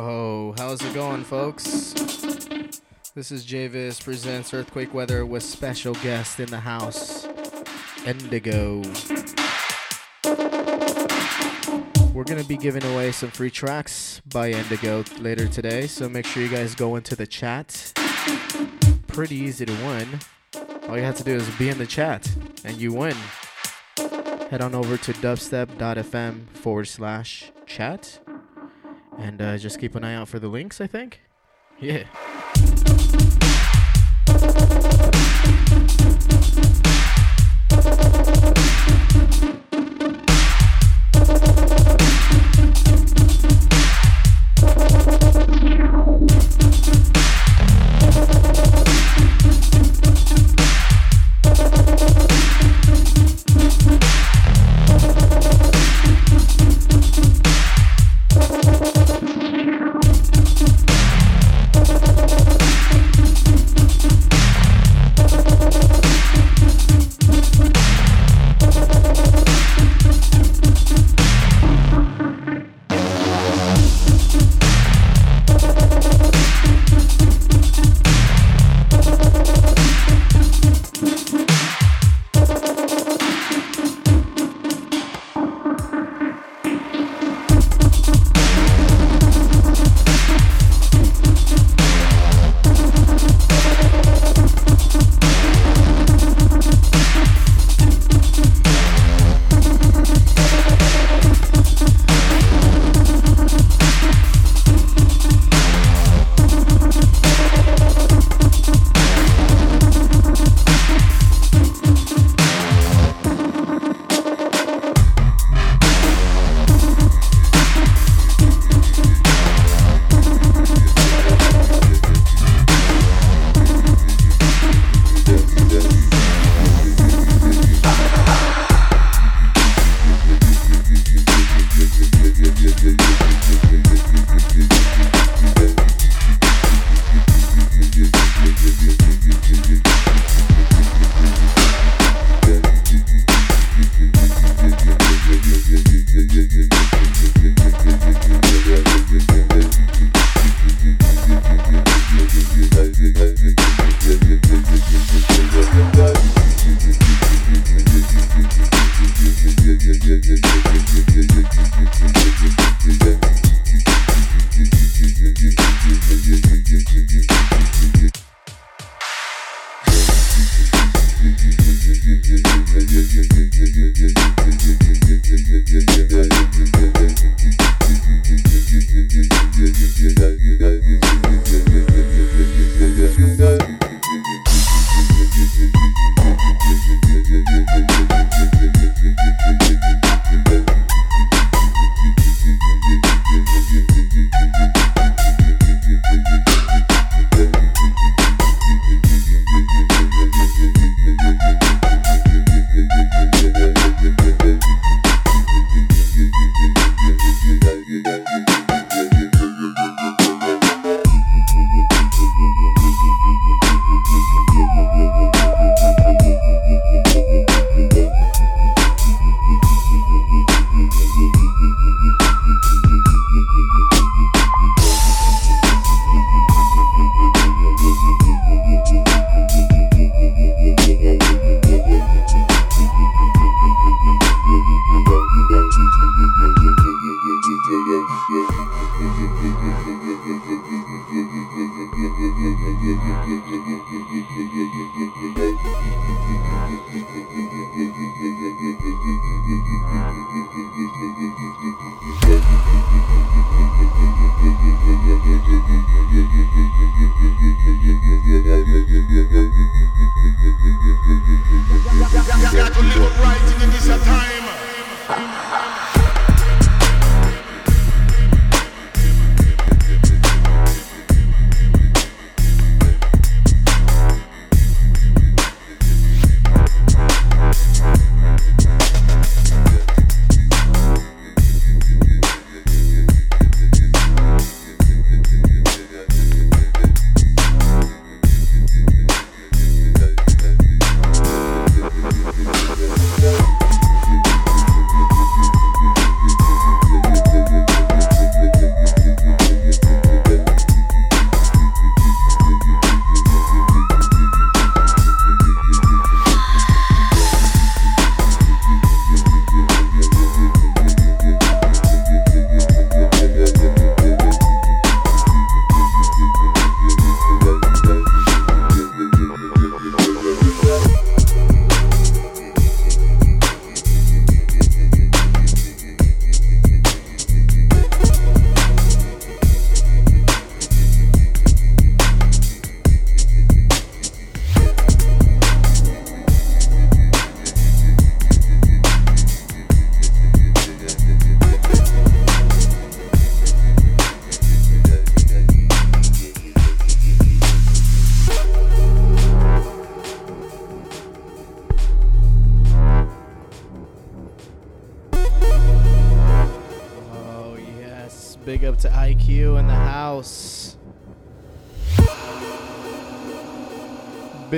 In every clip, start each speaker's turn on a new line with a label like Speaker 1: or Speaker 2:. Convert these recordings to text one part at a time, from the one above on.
Speaker 1: Oh, how's it going, folks? This is Javis presents Earthquake Weather with special guest in the house, Indigo. We're going to be giving away some free tracks by Indigo later today, so make sure you guys go into the chat. Pretty easy to win. All you have to do is be in the chat and you win. Head on over to dubstep.fm forward slash chat and uh, just keep an eye out for the links, I think. Yeah.
Speaker 2: you.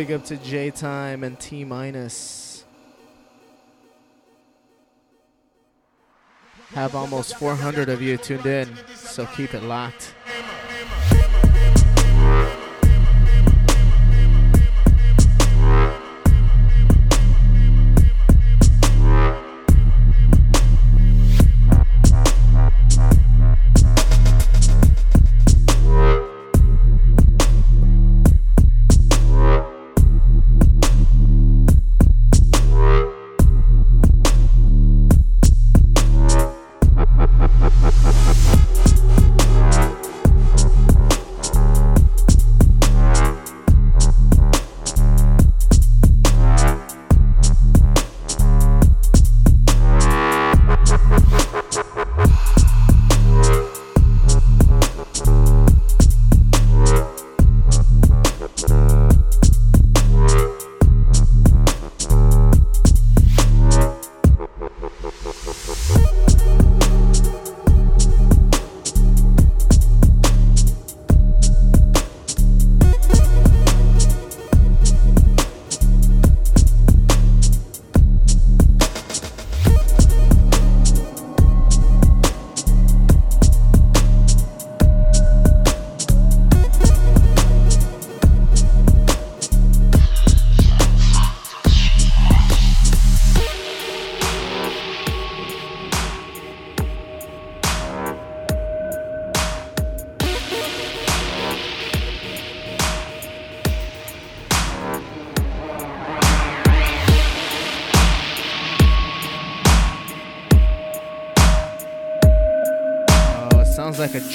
Speaker 2: Big up to J Time and T Minus. Have almost 400 of you tuned in, so keep it locked.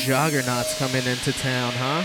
Speaker 2: Juggernauts coming into town, huh?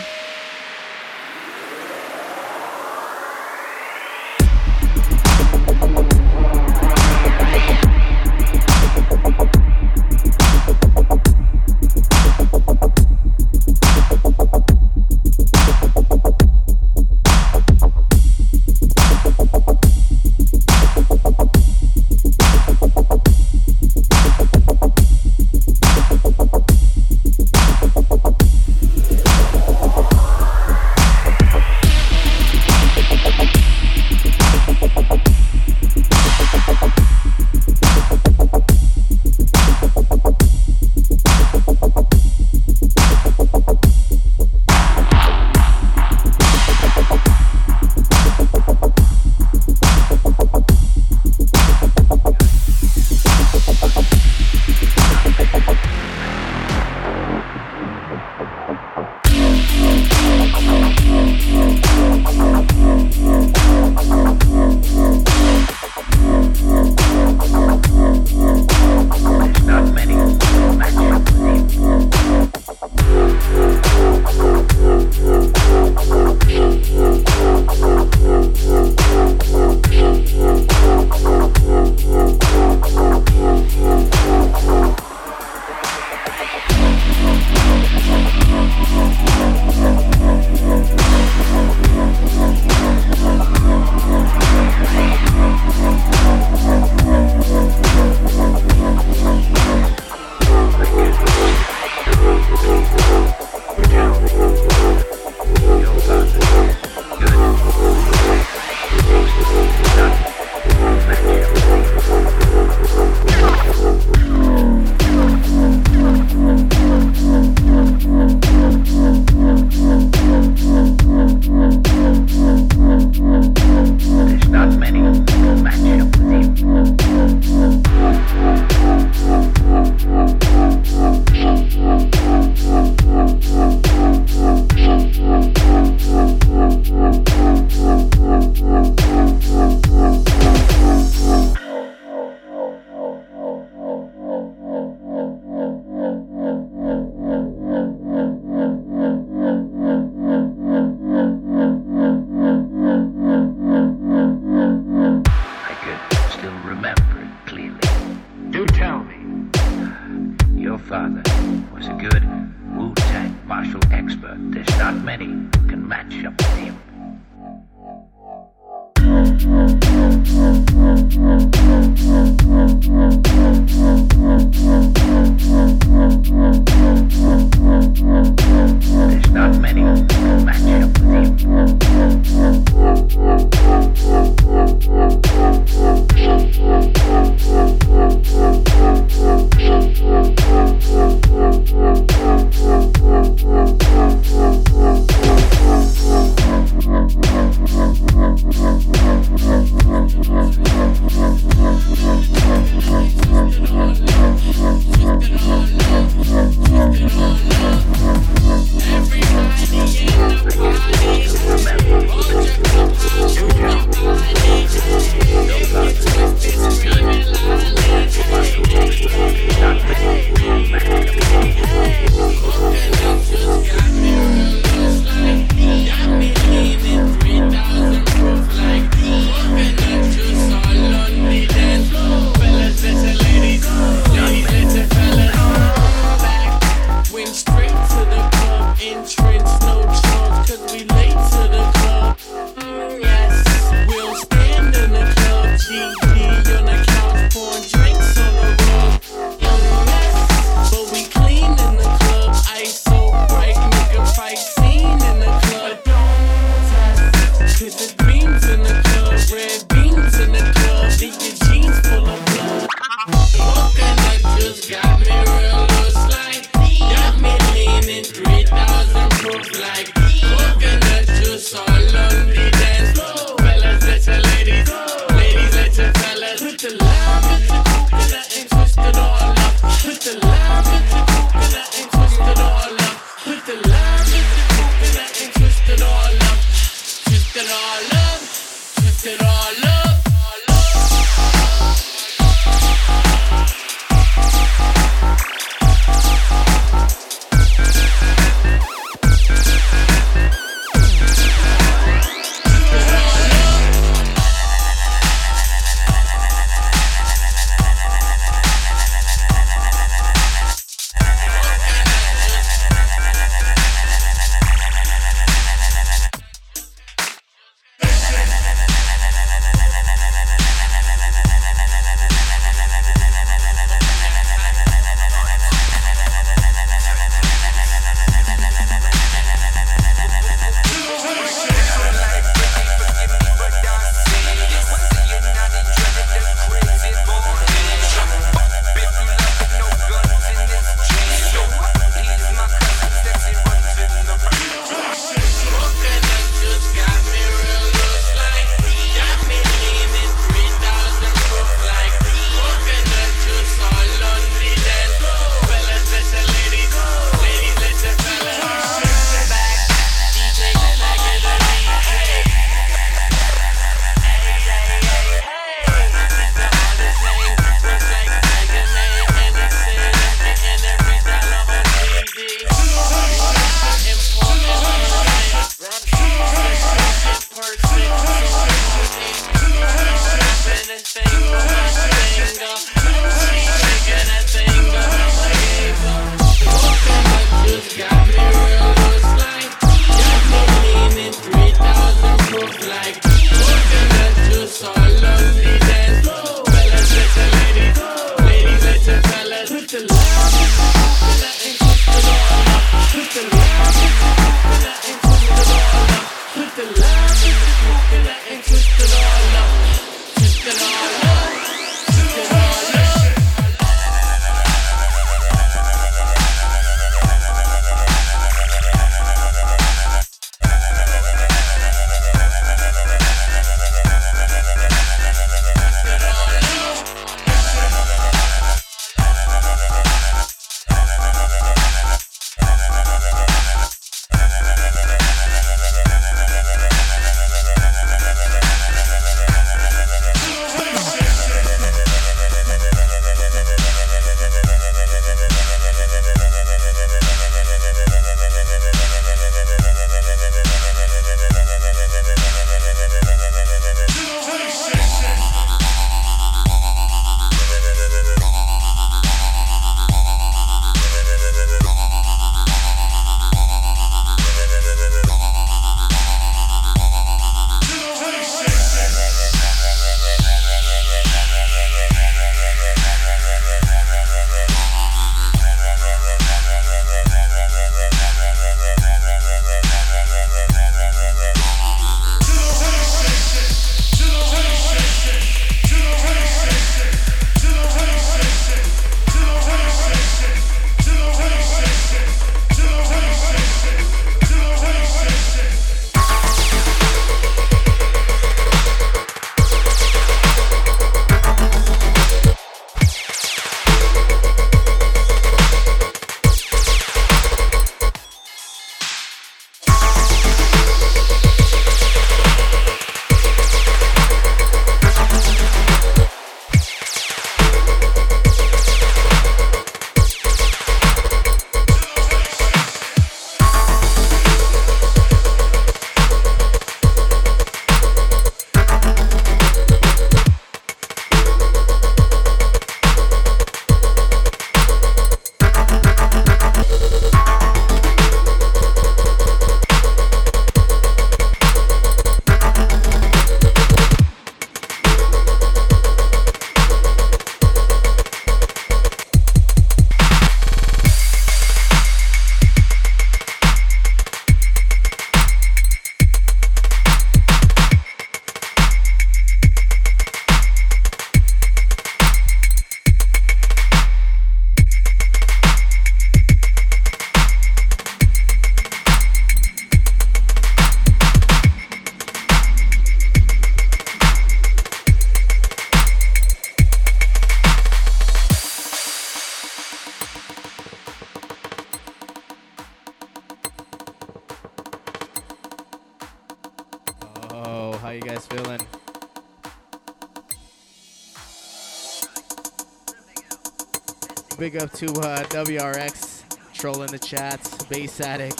Speaker 1: Up to uh, WRX, trolling the chats, Bass Addict,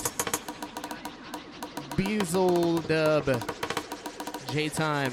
Speaker 1: Beazle Dub, J Time.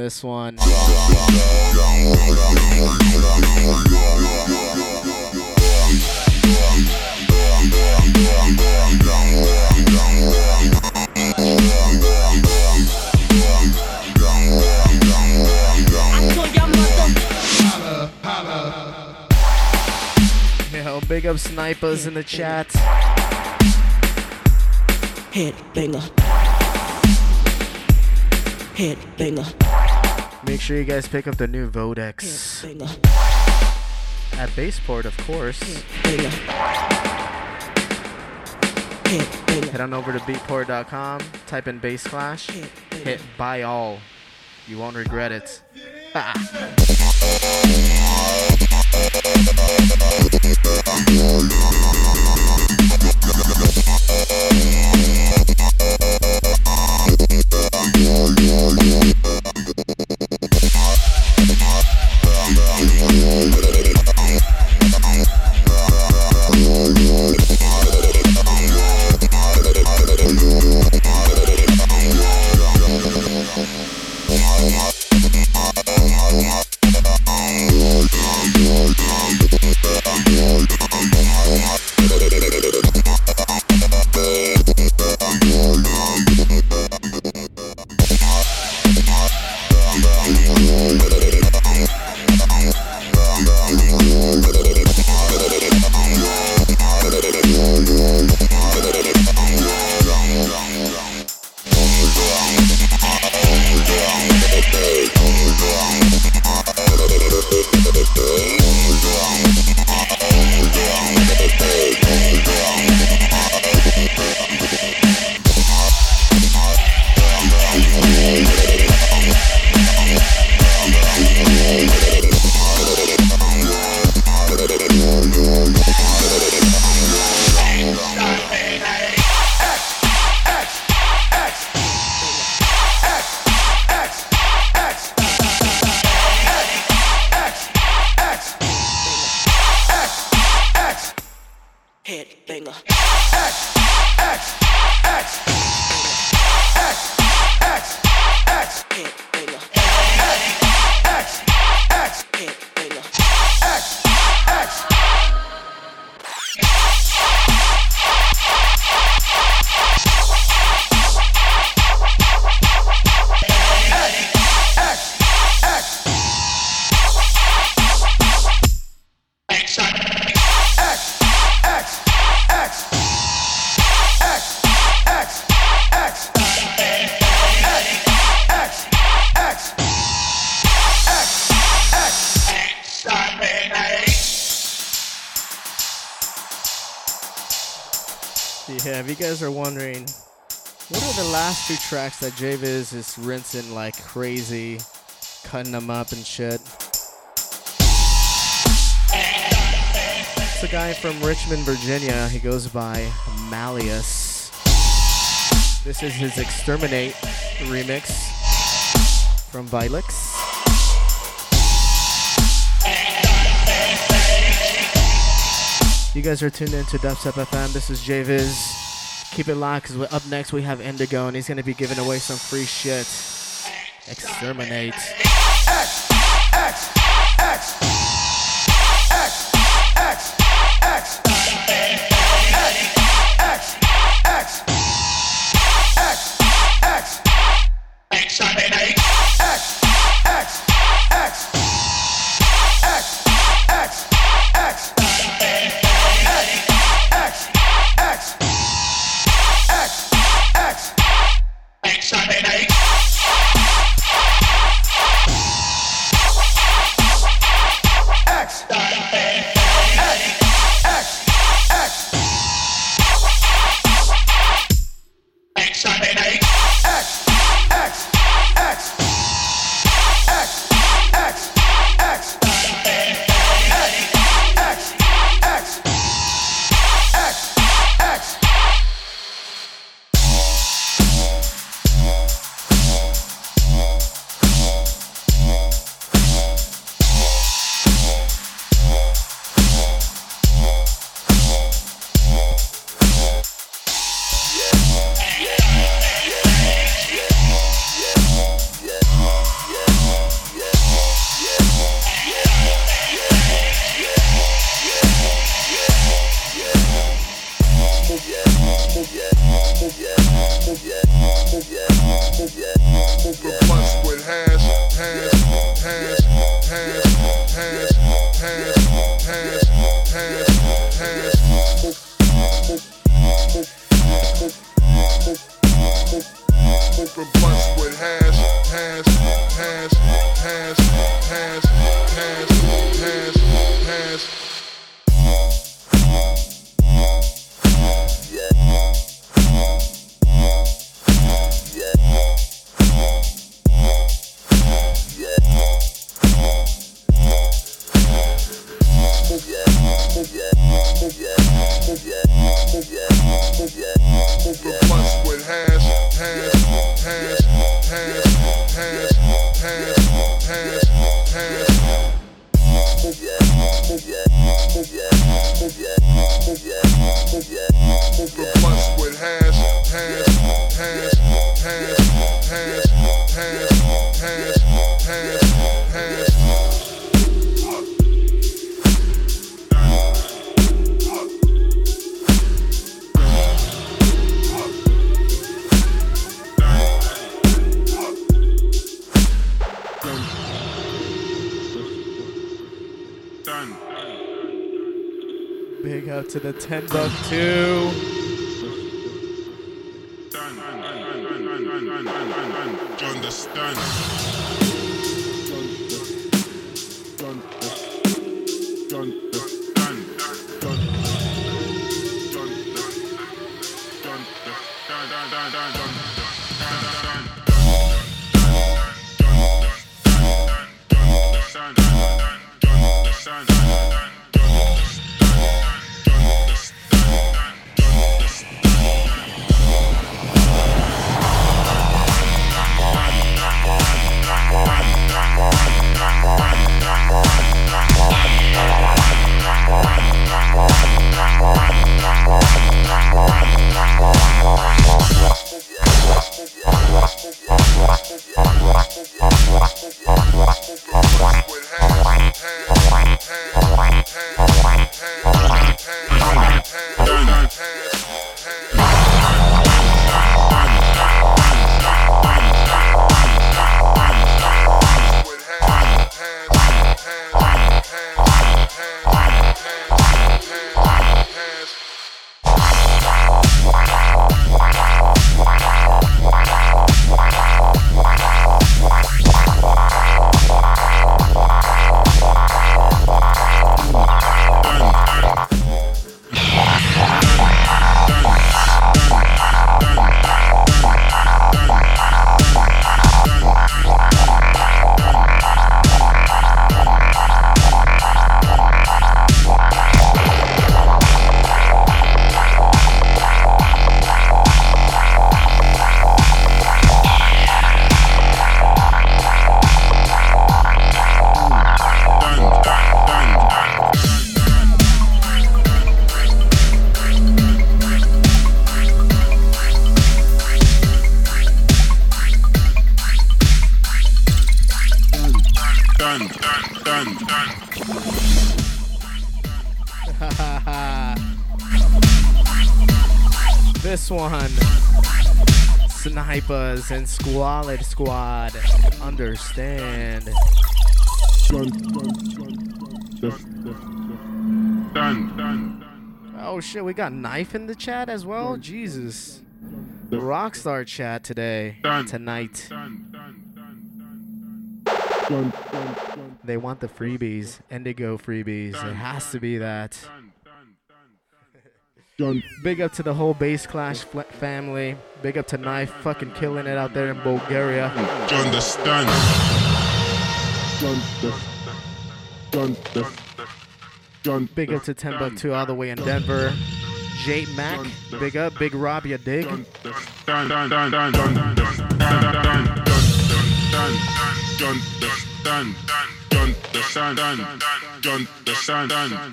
Speaker 1: This one. Yo, big up snipers in the chat. Guys pick up the new Vodex at Beatport, of course.
Speaker 3: Head
Speaker 1: on over to beatport.com, type in bass flash,
Speaker 3: Head
Speaker 1: hit buy all. You won't regret it.
Speaker 3: Head banger.
Speaker 1: Two tracks that Javiz is rinsing like crazy, cutting them up and shit? It's a guy from Richmond, Virginia. He goes by Malleus. This is his Exterminate remix from Vilix. You guys are tuned in to Dubstep FM. This is Javiz. Keep it locked because up next we have Indigo and he's going to be giving away some free shit. Exterminate.
Speaker 4: X.
Speaker 1: Head. Turn, turn,
Speaker 4: turn,
Speaker 1: turn, turn, turn. And Squalid Squad. Understand. Oh shit, we got knife in the chat as well? Jesus. Rockstar chat today. Tonight. They want the freebies. Indigo freebies. It has to be that. Big up to the whole Bass Clash family. Big up to Knife, fucking killing it out there in Bulgaria.
Speaker 4: Understand.
Speaker 1: Big up to 10 Buck 2 all the way in Denver. J Mac, big up. Big Rob, you dig? sun, dun the sun, dun the sun, dun the sun, dun.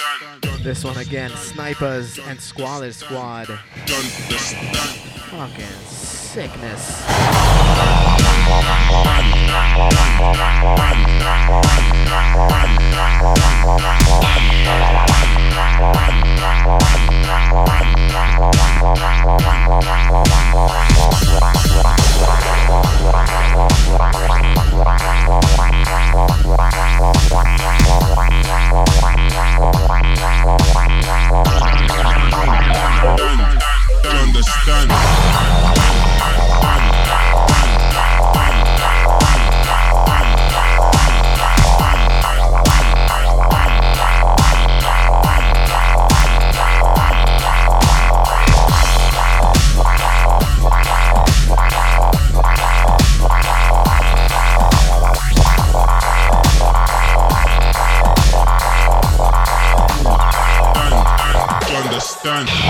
Speaker 1: This one again, snipers and squalid squad. Dun the sun. Fucking sickness.
Speaker 4: Understand.
Speaker 5: Oh,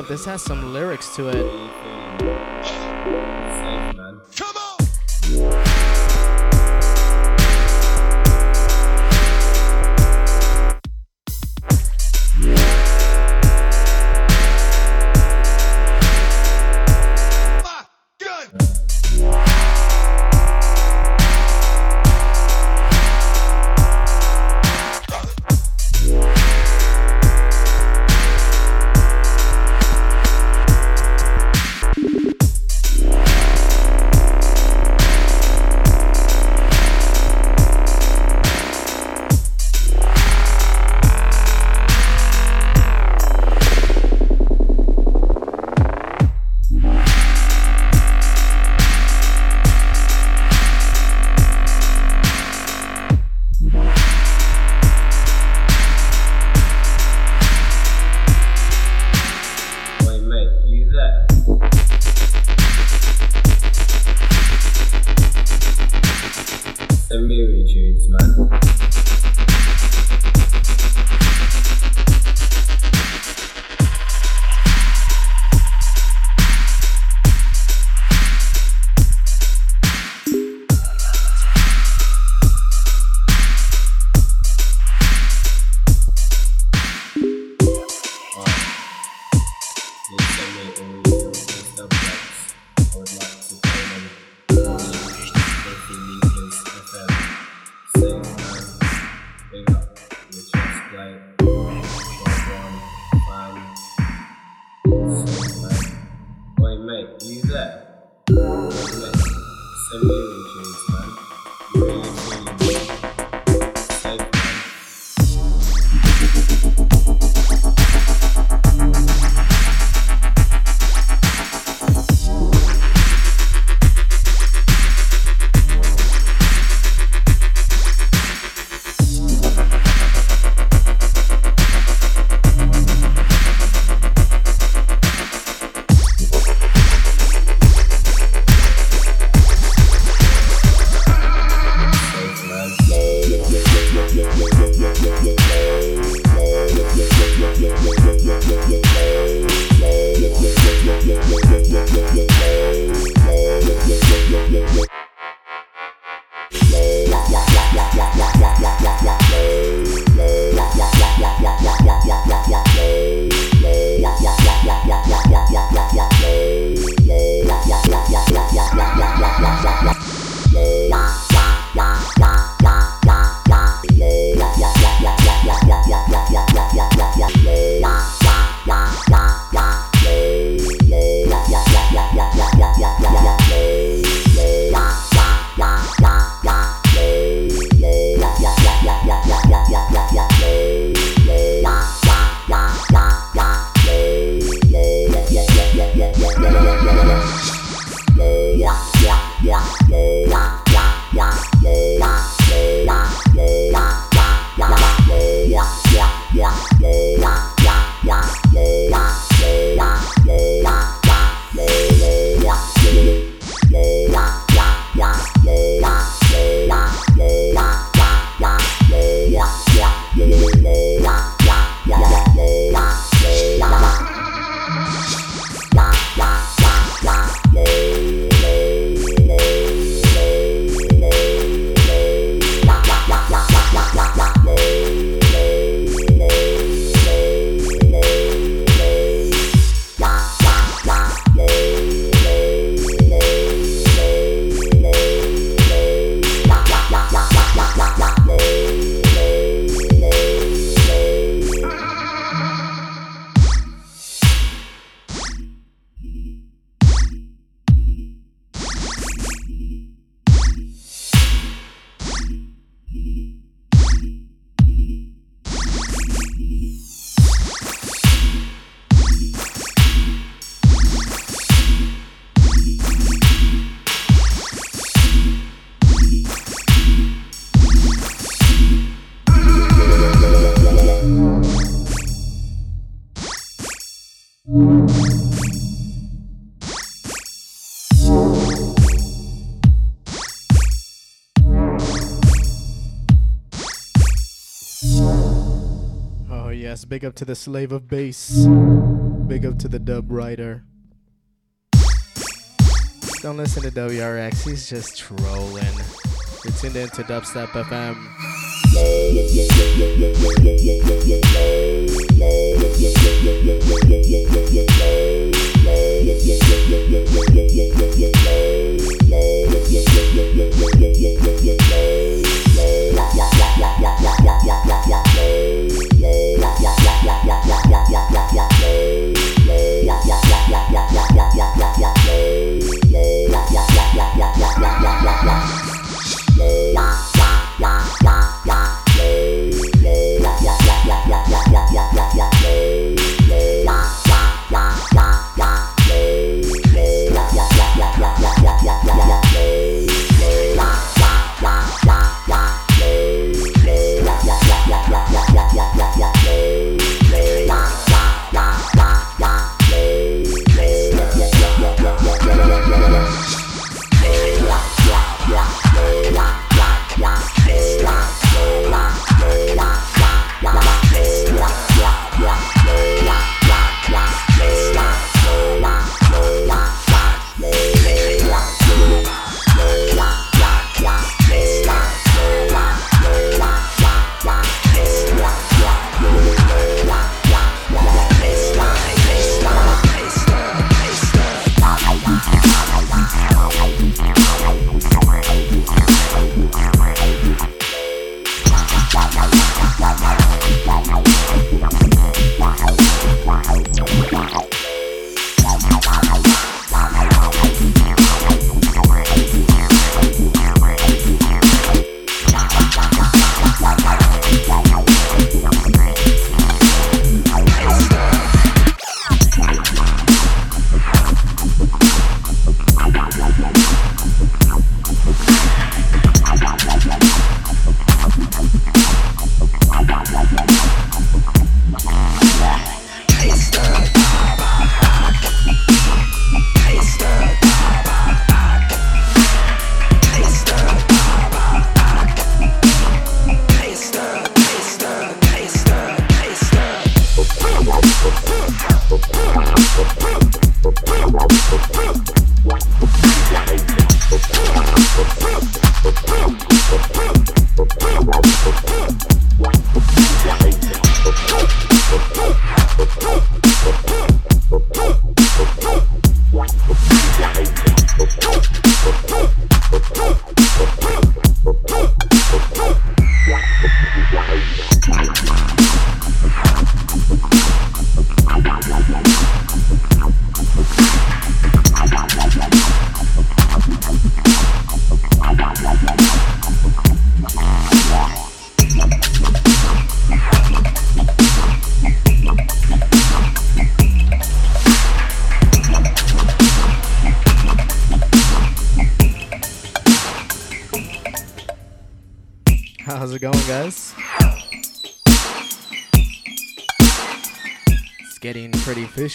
Speaker 5: up. This has some lyrics to it.
Speaker 6: Big up
Speaker 1: to the slave of bass. Big up to the dub writer. Don't listen to WRX, he's just trolling. You're tuned in to Dubstep FM.
Speaker 7: Yeah.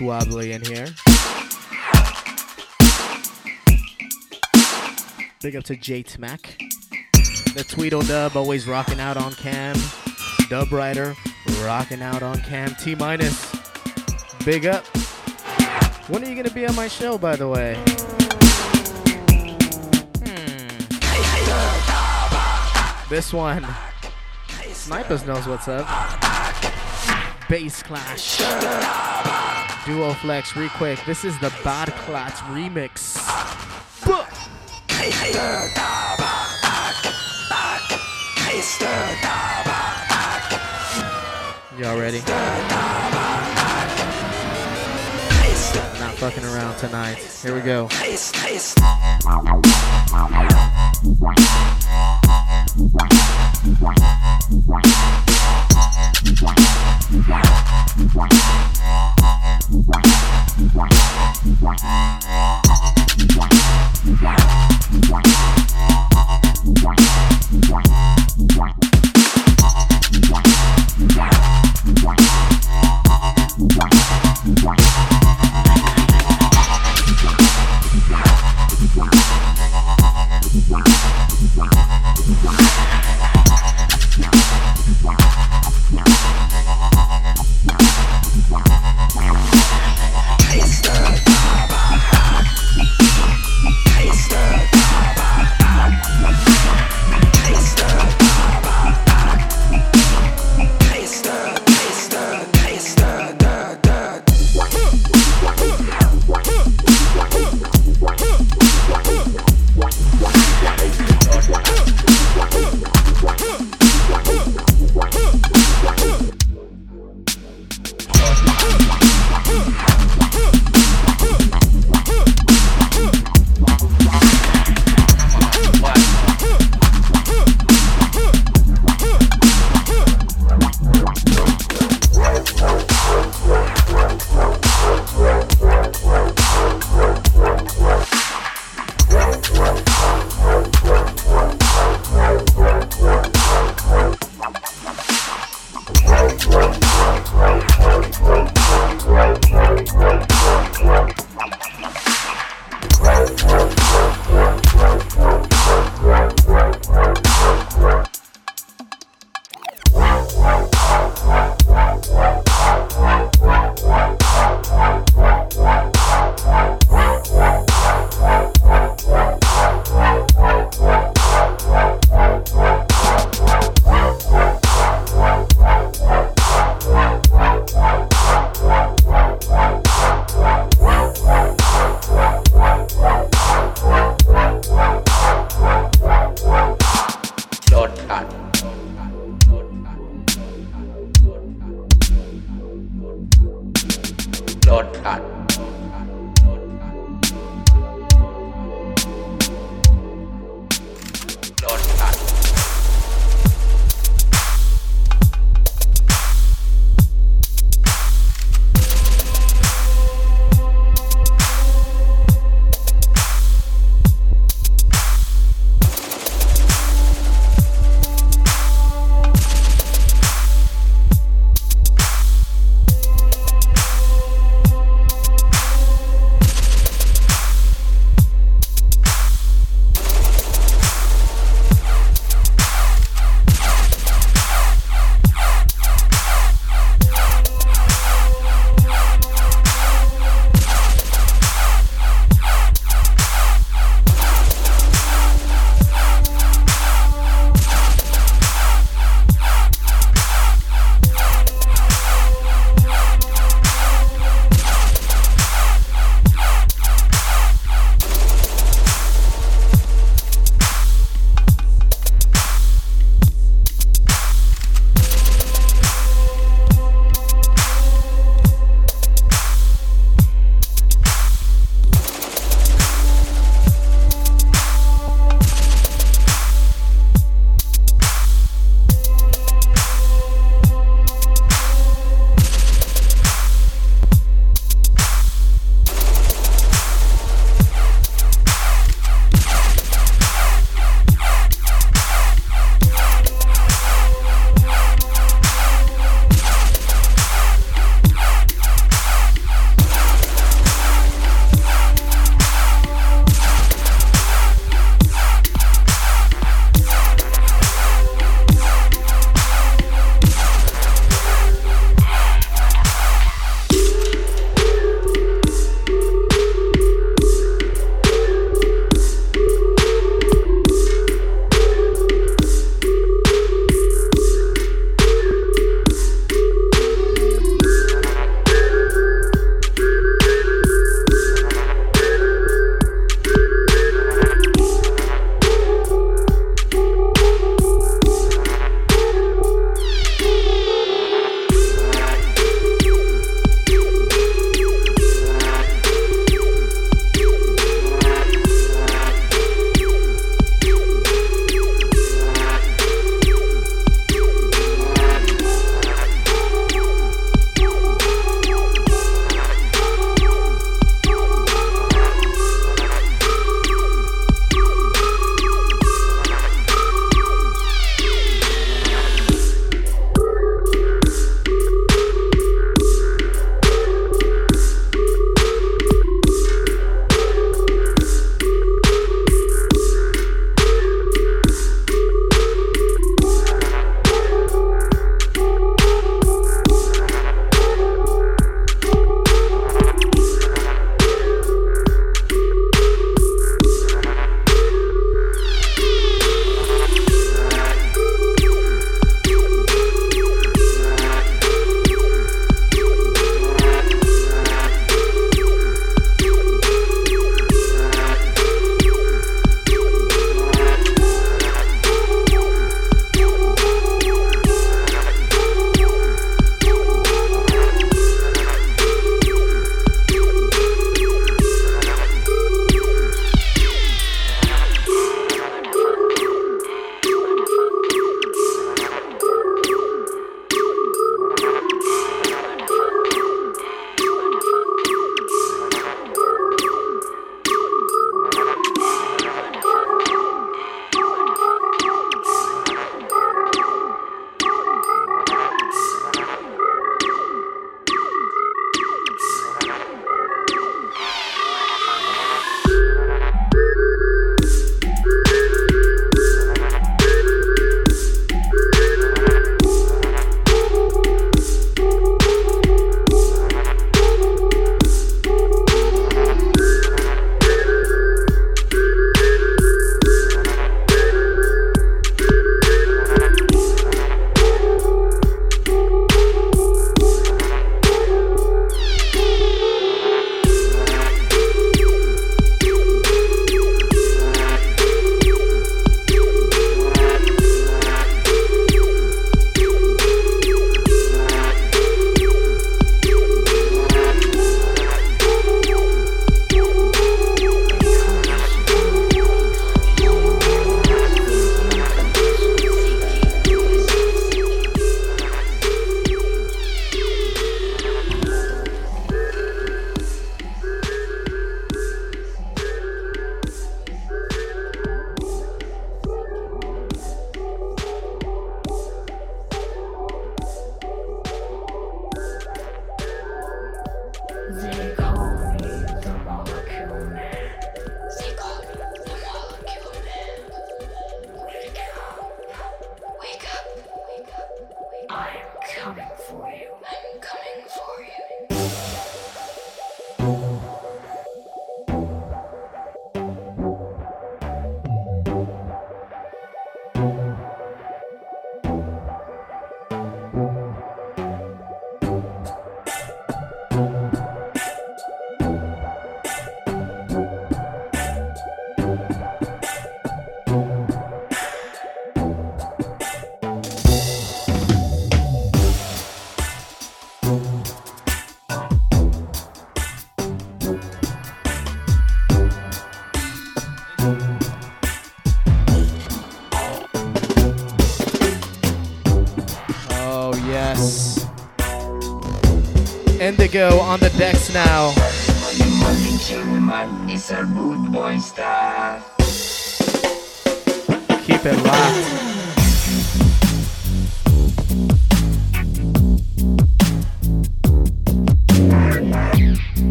Speaker 1: Wobbly in here. Big up to J Mac. The Tweedledub always rocking out on cam. Dub Rider rocking out on cam. T minus. Big up. When are you gonna be on my show, by the way? Hmm. This one. Snipers knows what's up. Bass Clash. Duo Flex, real quick. This is the Bad Clats remix. Y'all ready? Not fucking around tonight. Here we go. Bye.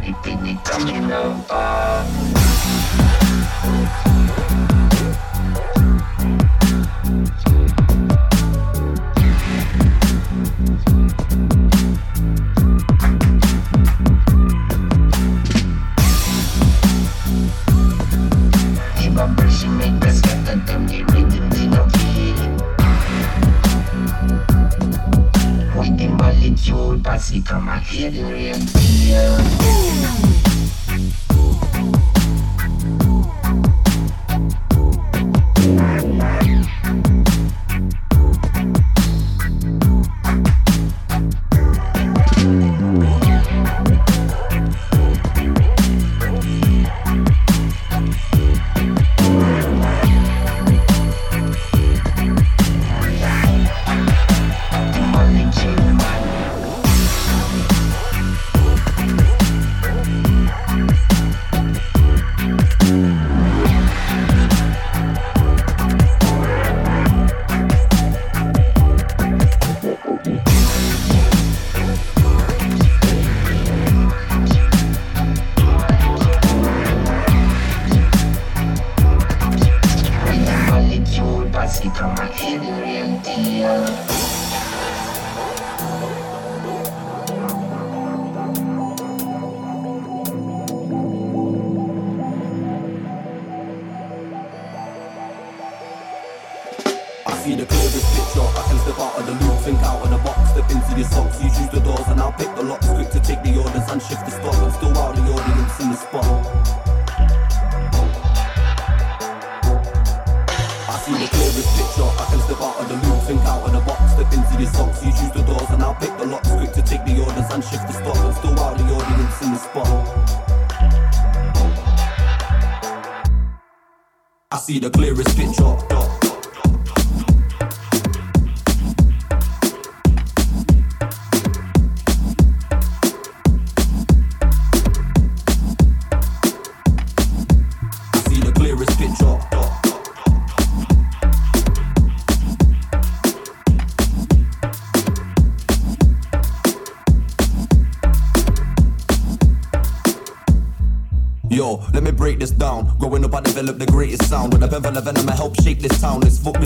Speaker 1: don't you know? Uh...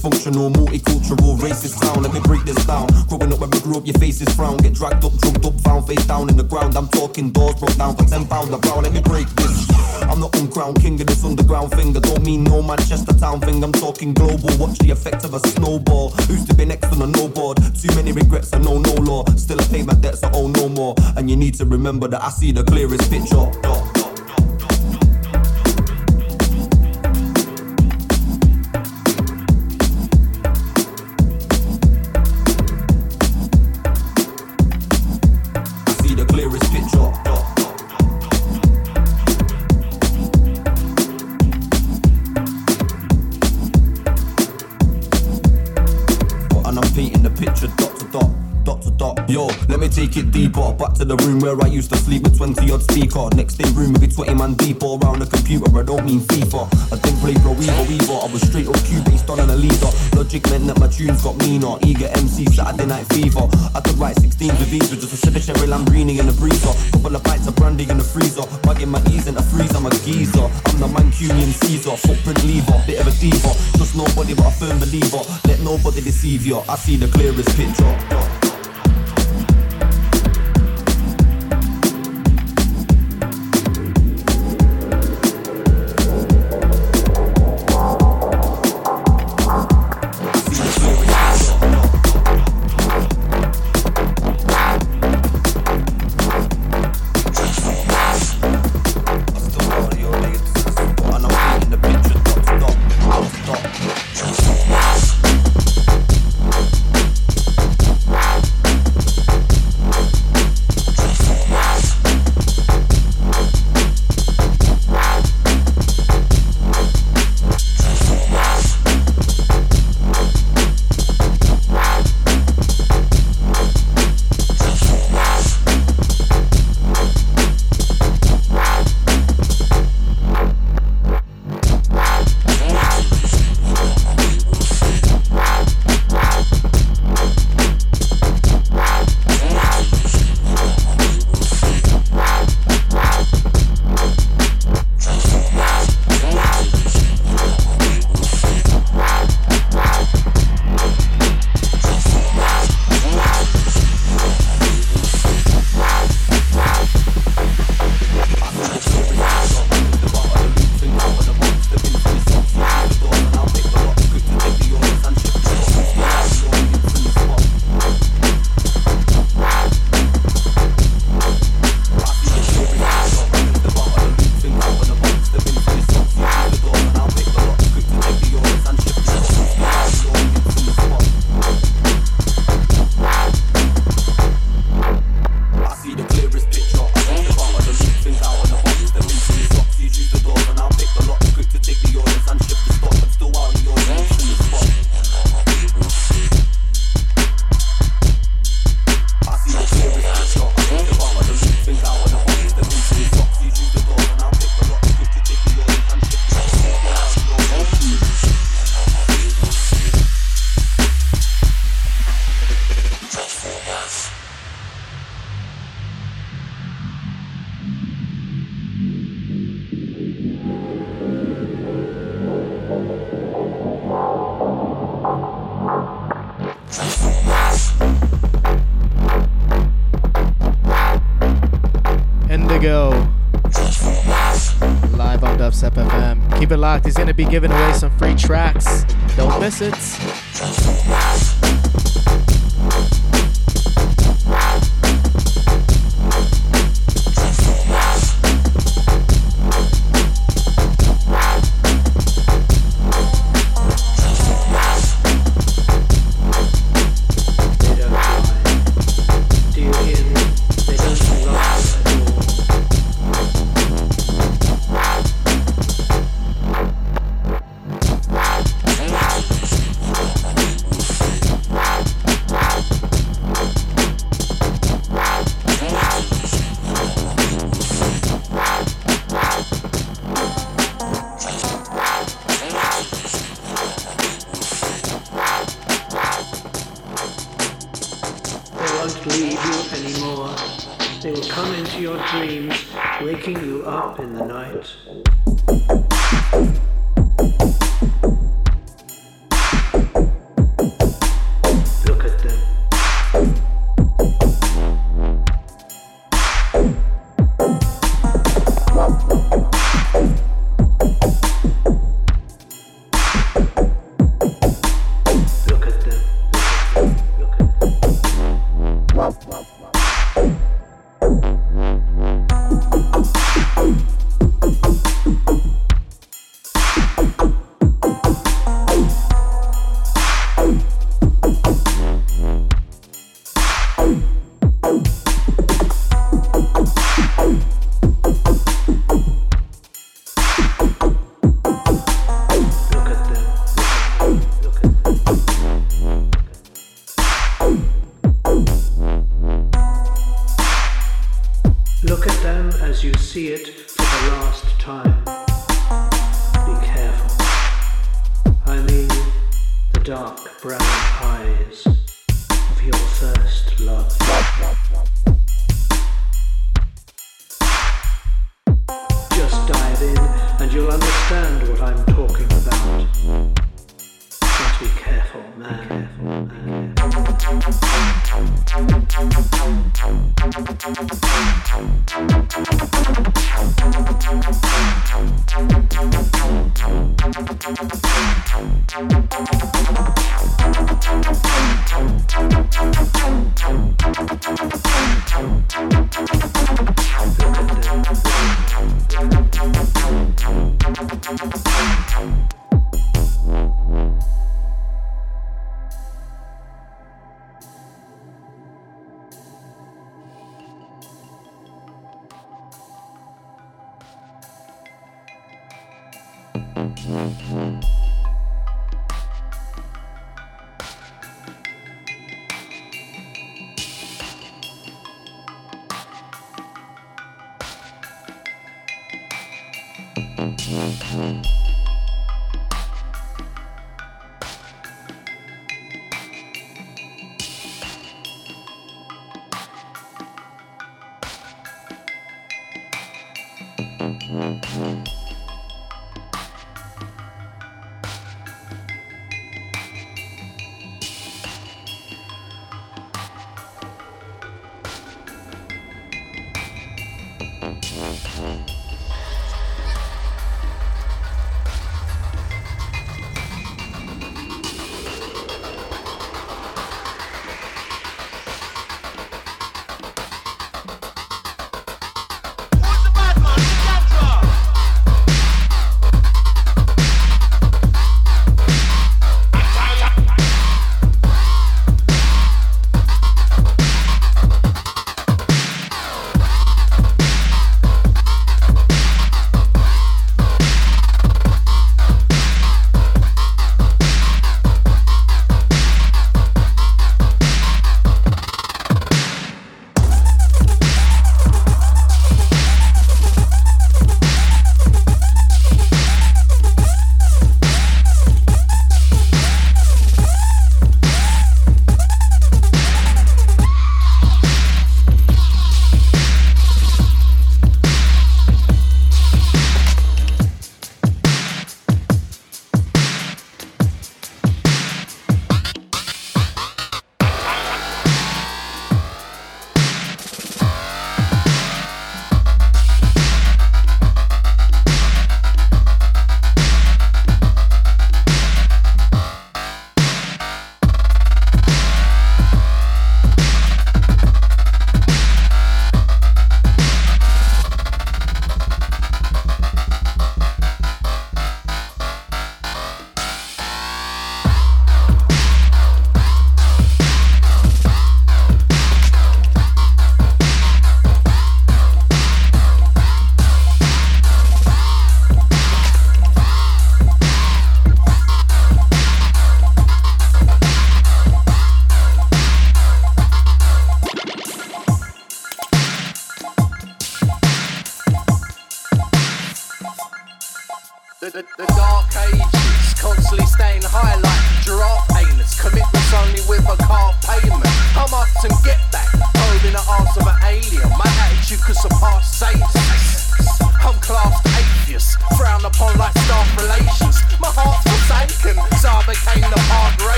Speaker 7: dysfunctional, multicultural, racist town. Let me break this down. Growing up when we grew up, your faces frown. Get dragged up, drugged up, found face down in the ground. I'm talking doors broke down for ten pound a brown. Let me break this. I'm the uncrowned king of this underground thing. I don't mean no Manchester town thing. I'm talking global. Watch the effect of a snowball. Who's to be next on a no board. Too many regrets, I know no law. Still I pay my debts, I owe no more. And you need to remember that I see the clearest picture. Where I used to sleep with 20 odd speaker. Next day room with 20 man deep all around the computer. I don't mean FIFA. I didn't play Pro Evo Weaver. I was straight up Cubase on a leader. Logic meant that my tunes got meaner. Eager MC Saturday night fever. I could write 16 with these with just a sip of cherry Lambrini in the breezer. Couple of bites of brandy in the freezer. Mugging my ease in the freezer. I'm a geezer. I'm the Mancunian Caesar. Footprint lever. Bit of a diva. Just nobody but a firm believer. Let nobody deceive you. I see the clearest picture.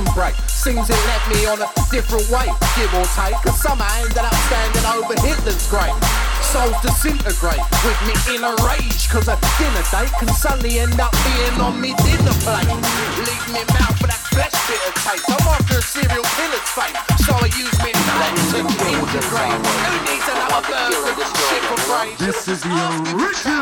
Speaker 8: and break. Seems it left me on a different way, give or take. Cause some I ended up standing over Hitler's grave. Souls disintegrate with me in a rage. Cause a dinner date can suddenly end up being on me dinner plate. Leave me mouth for that flesh bit of taste. I'm after a serial killer's fate. So I use me knife to integrate. Who needs another burst of shit for?
Speaker 9: This is the original.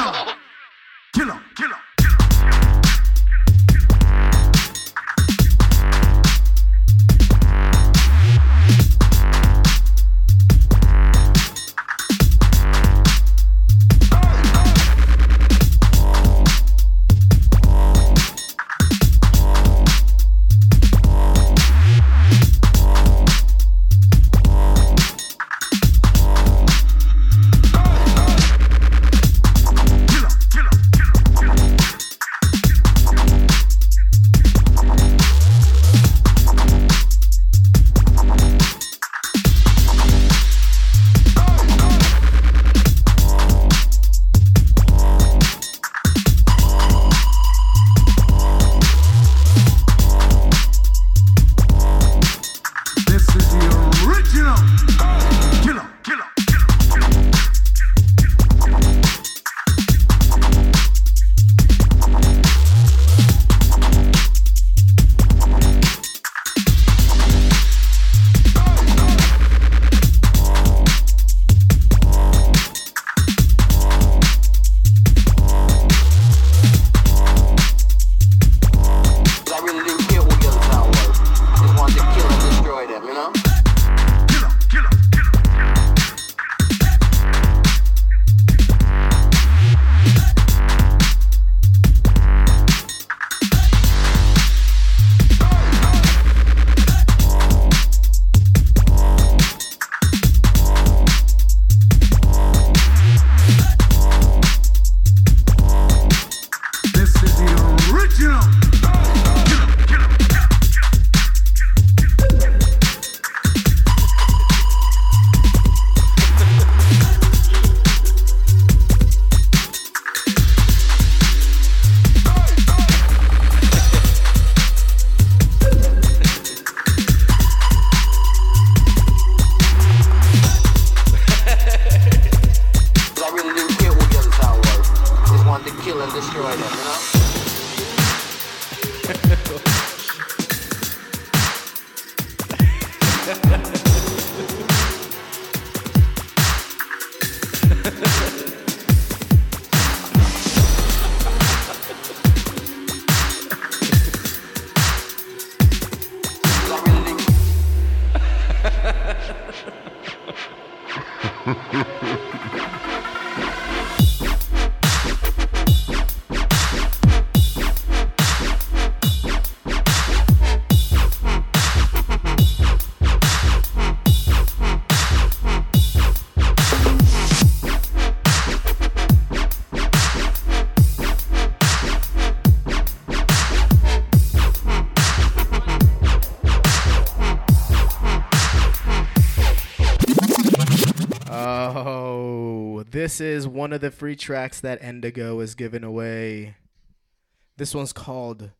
Speaker 9: This is
Speaker 1: one of the free tracks that Indigo is giving away. This one's called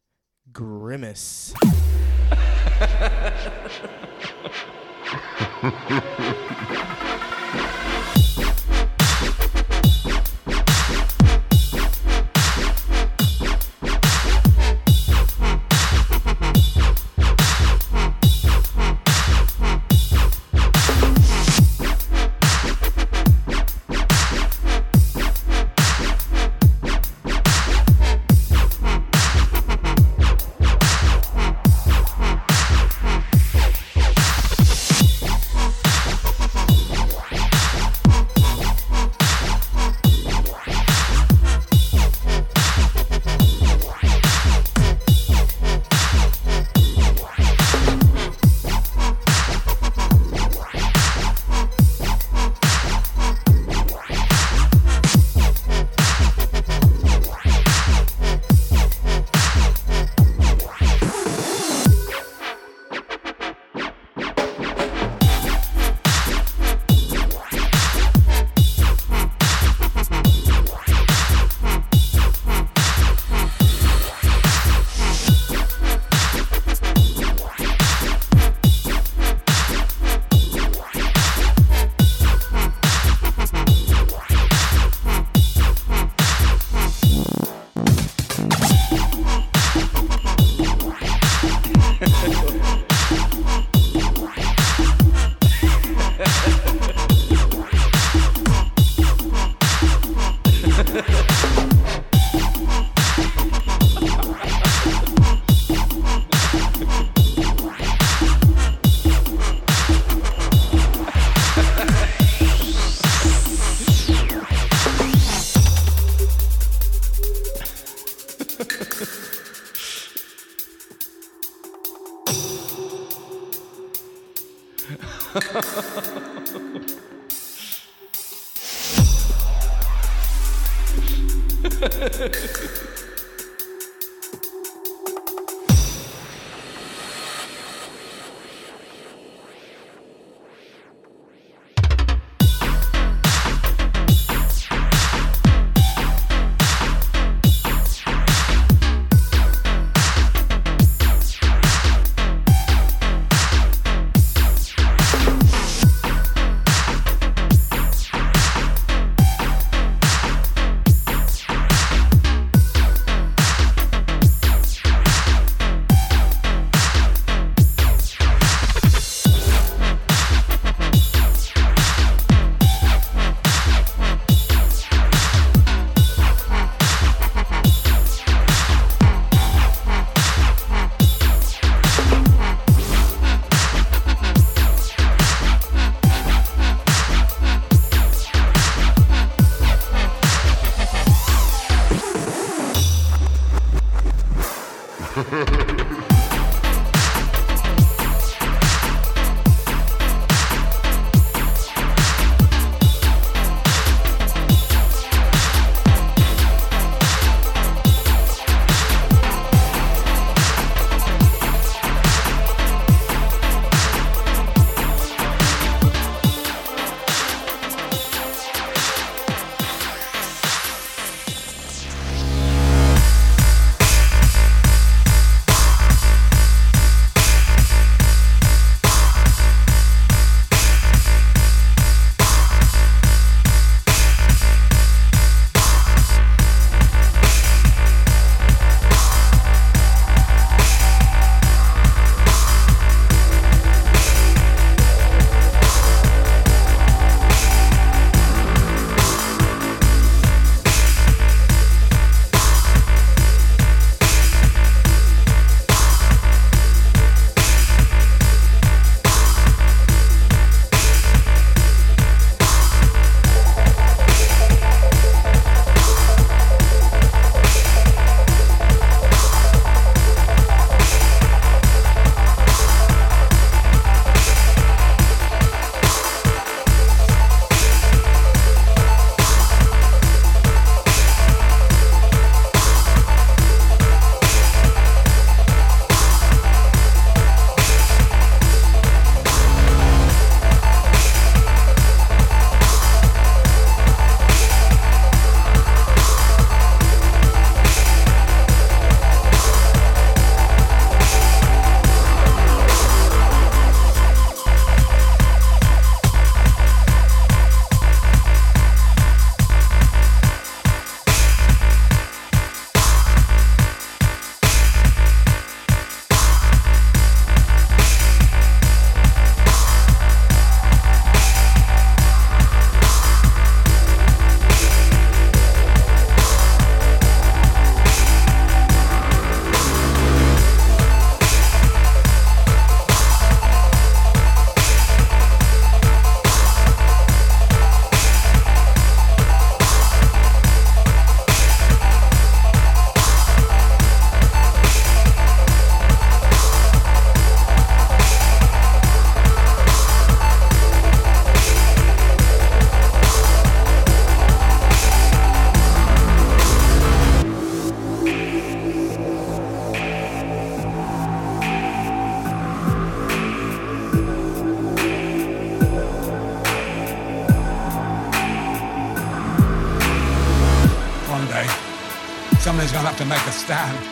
Speaker 4: stand.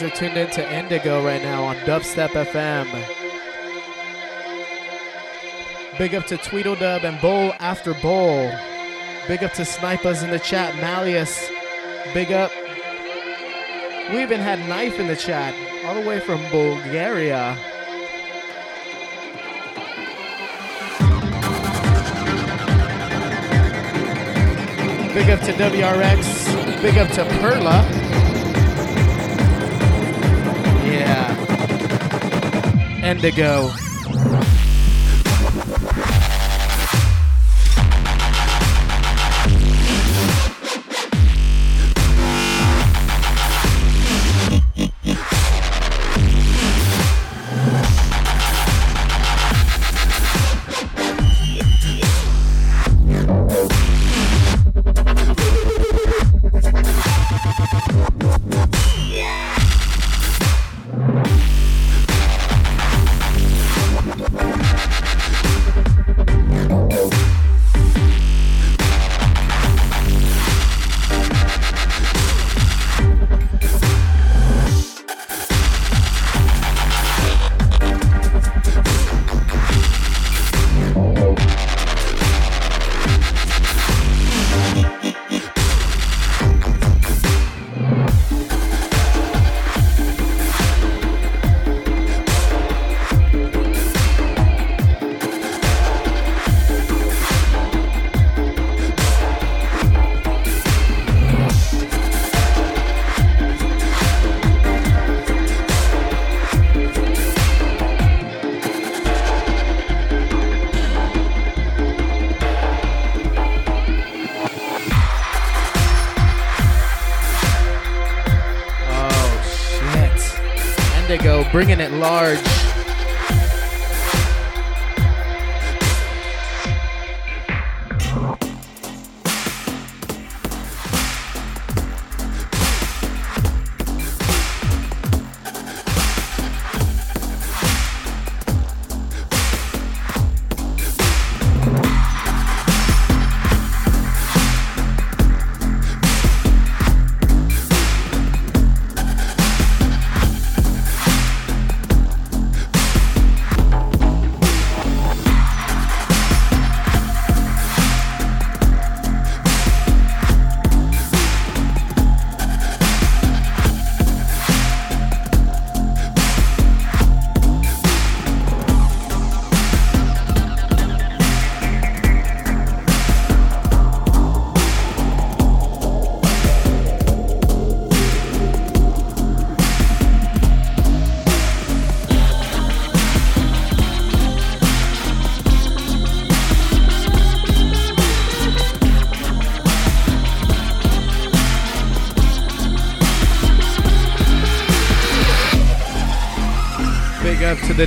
Speaker 1: Guys are tuned into Indigo right now on Dubstep FM. Big up to Tweedledub and Bowl After Bowl. Big up to Snipers in the chat, Malleus. Big up. We even had Knife in the chat, all the way from Bulgaria. Big up to WRX. Big up to Perla. Indigo.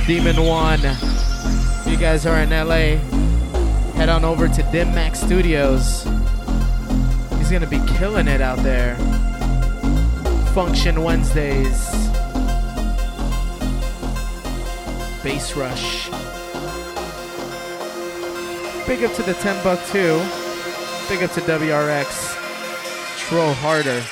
Speaker 1: The Demon One. If you guys are in LA, head on over to Dim Max Studios. He's gonna be killing it out there. Function Wednesdays. Bass Rush. Big up to the 10 buck too. Big up to WRX. Troll harder.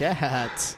Speaker 1: In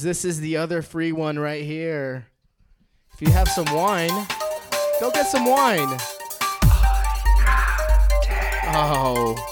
Speaker 1: This is the other free one right here. If you have some wine, go get some wine. Oh.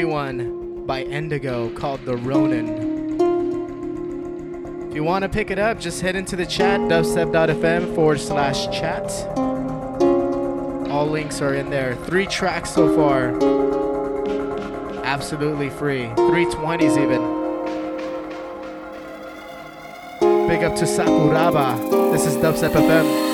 Speaker 1: Another free one by Indigo called The Ronin. If you want to pick it up, just head into the chat, dubstep.fm forward slash chat. All links are in there. Three tracks so far. Absolutely free. 320s even. Big up to Sakuraba. This is Dubstep FM.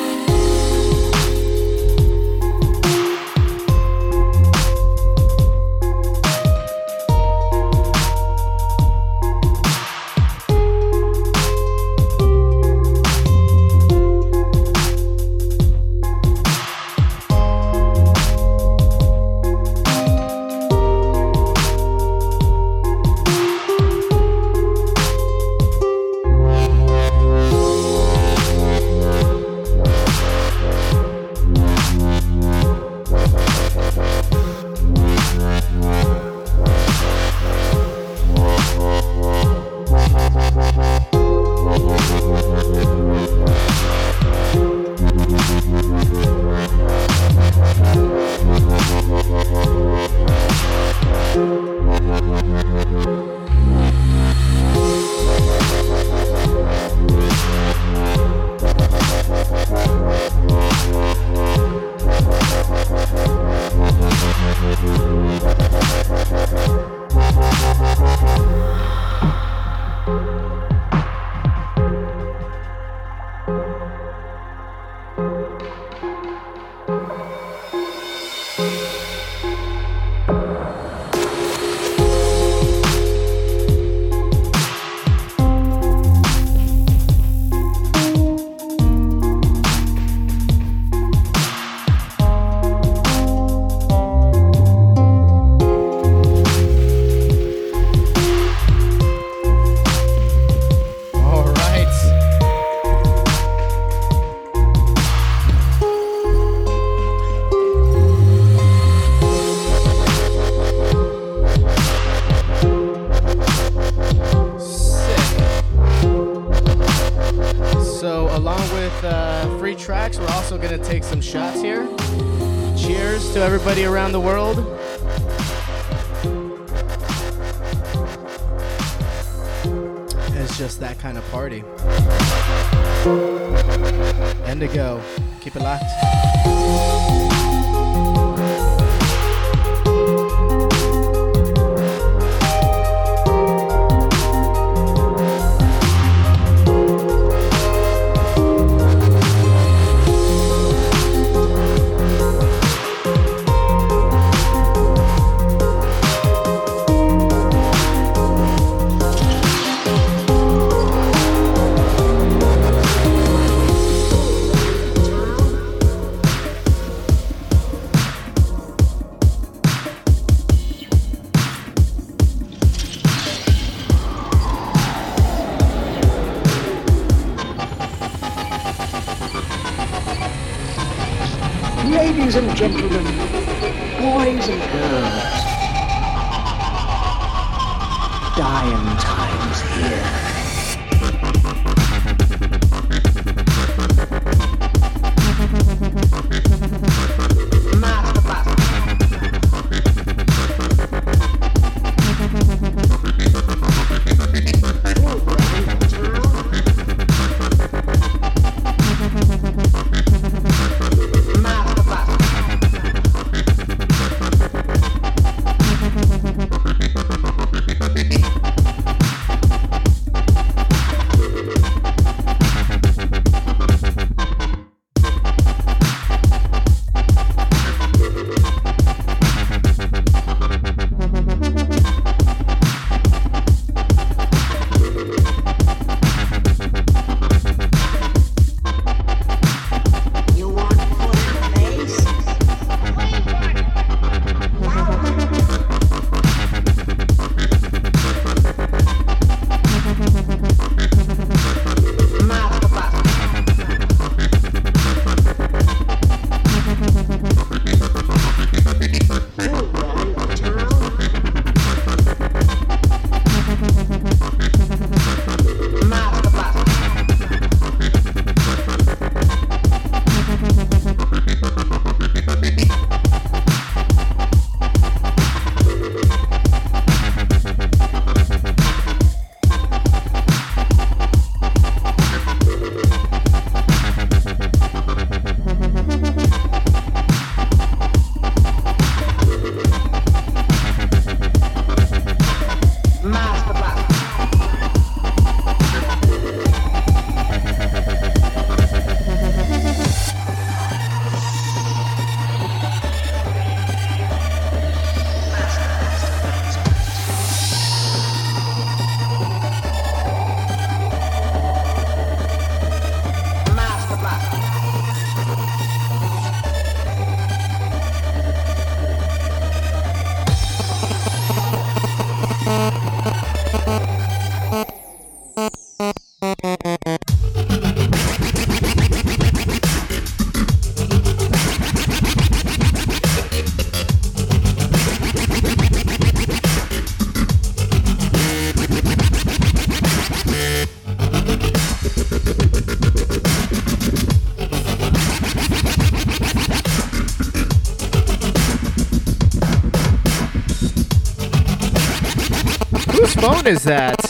Speaker 1: Is that?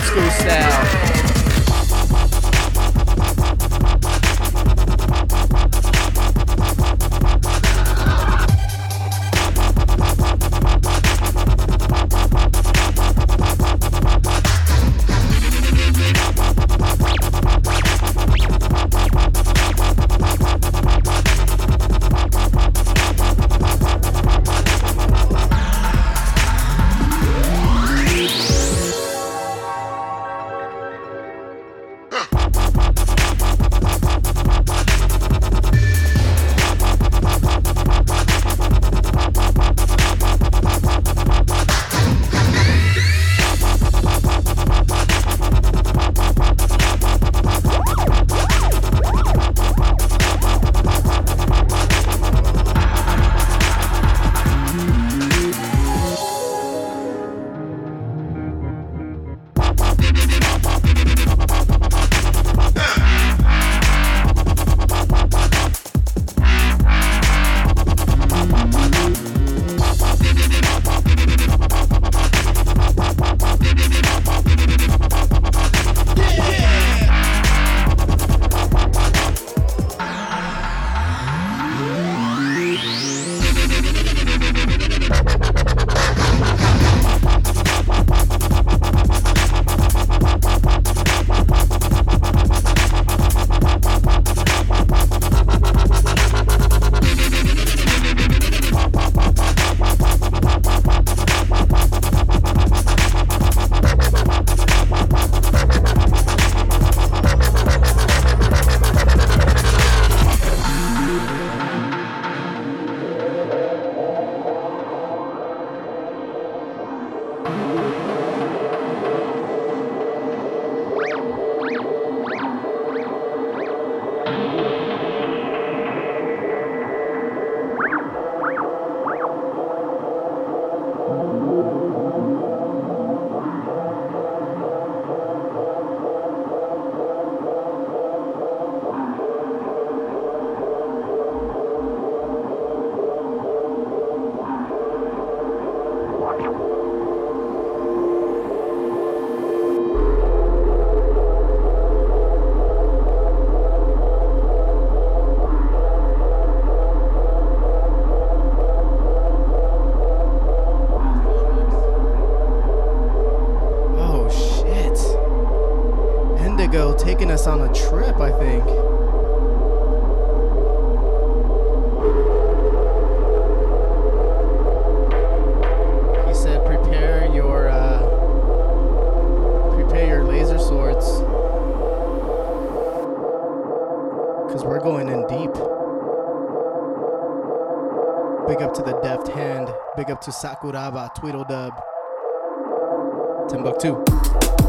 Speaker 1: old school style. to Sakuraba, Tweedledub, Timbuktu.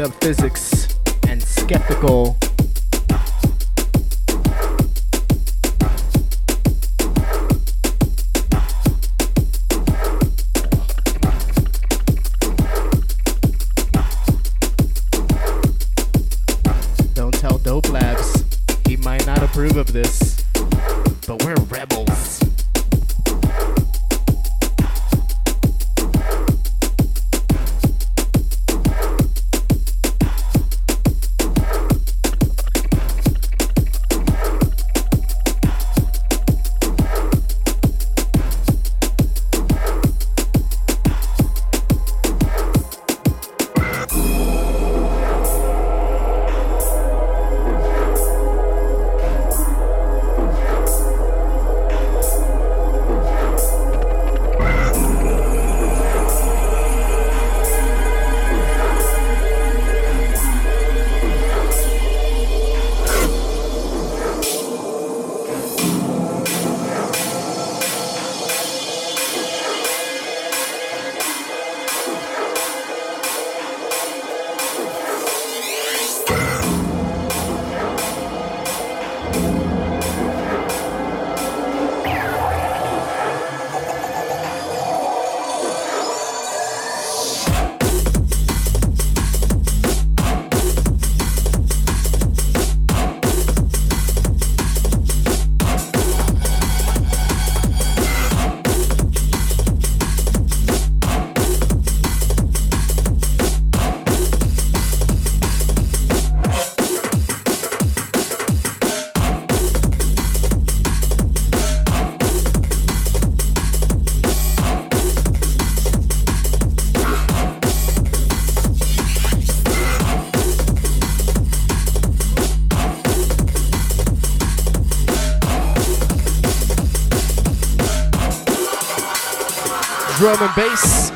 Speaker 1: up physics. Drum and bass.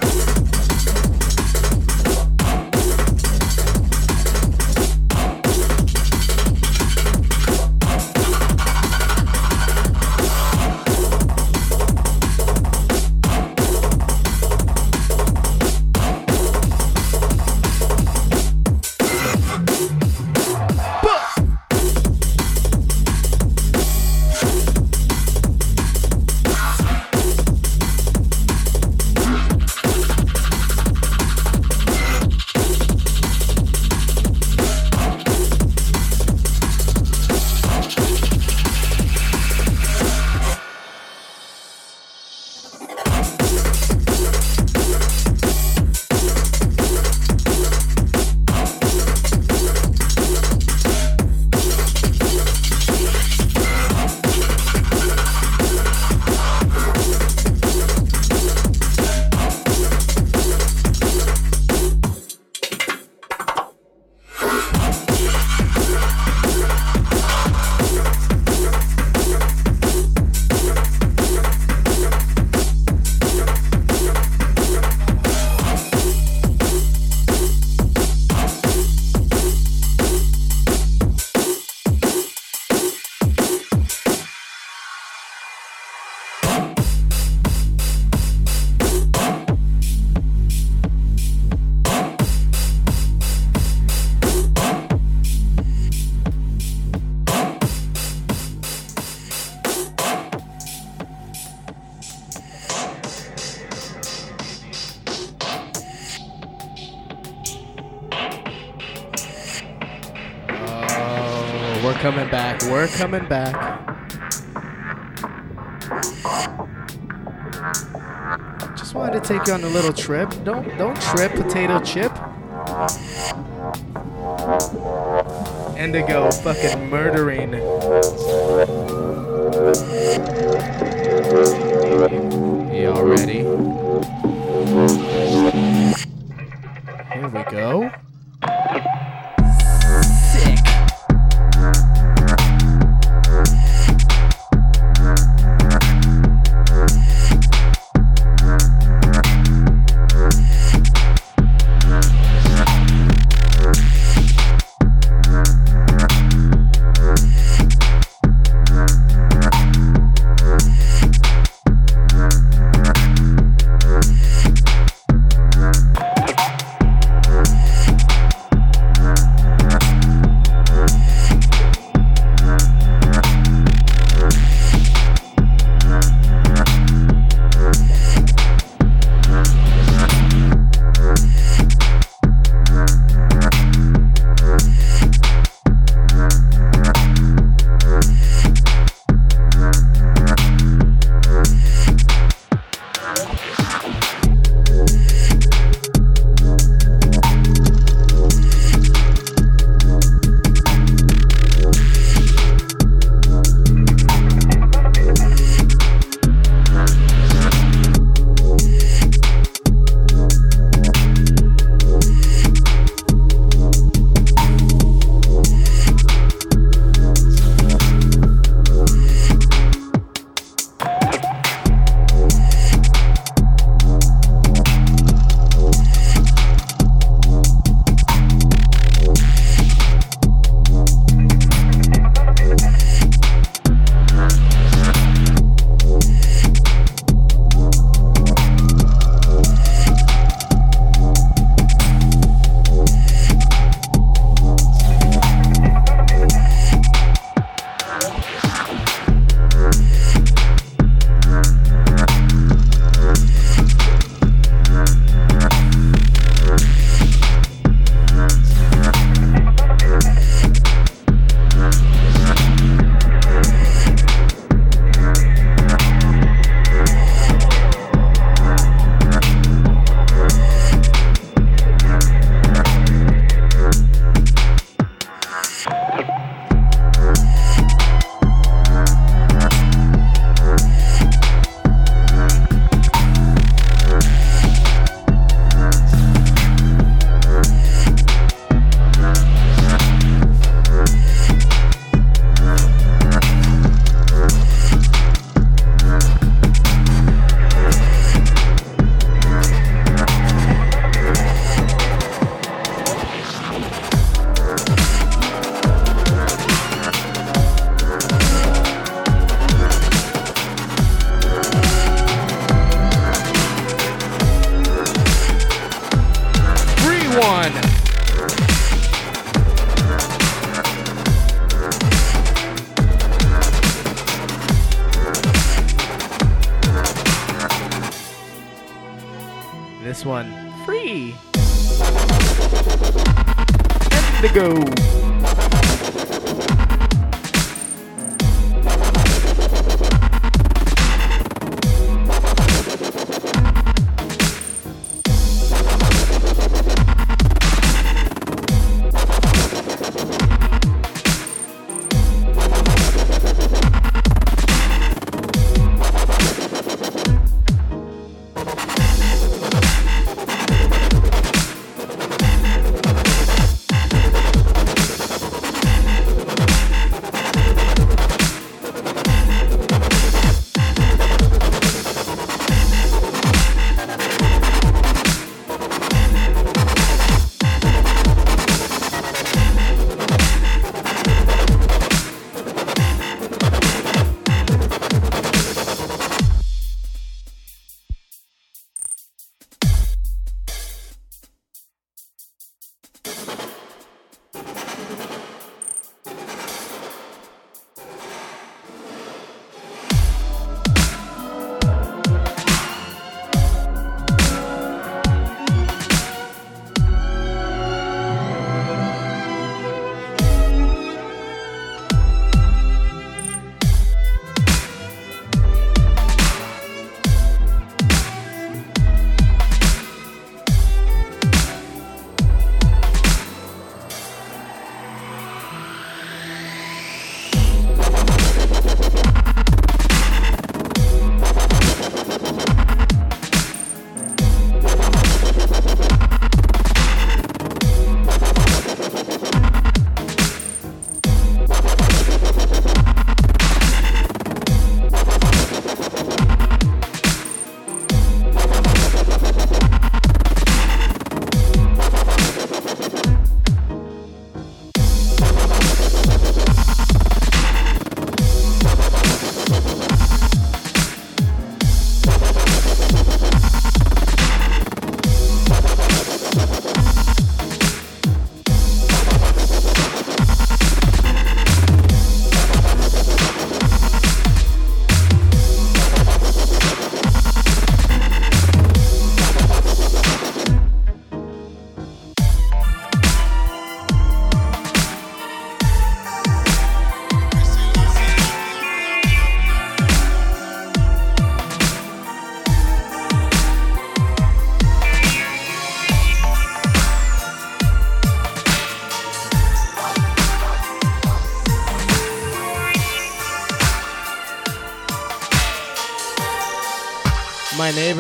Speaker 1: Coming back. Just wanted to take you on a little trip. Don't don't trip, potato chip. Indigo fucking murdering. Y'all ready? Here we go.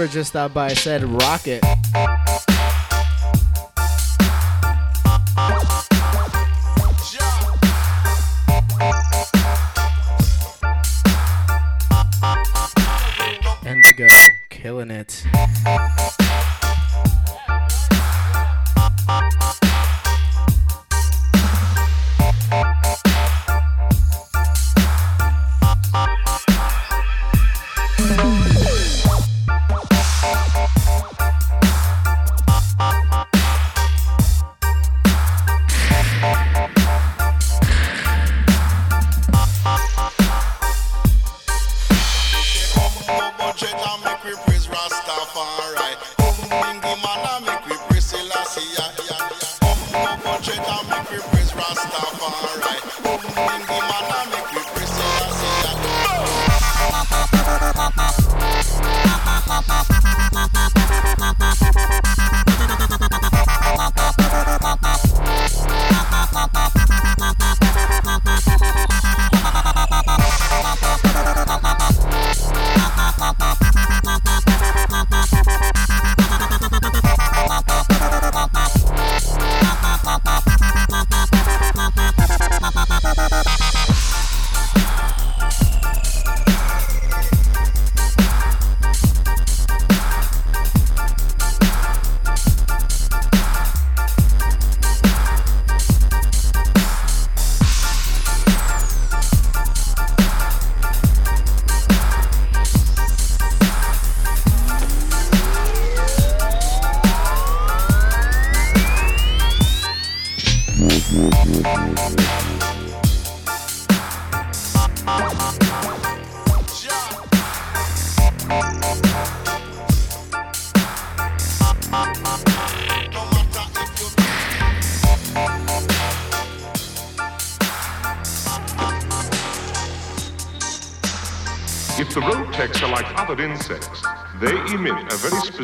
Speaker 1: Just stopped by said rocket.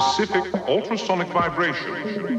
Speaker 1: Specific ultrasonic vibration.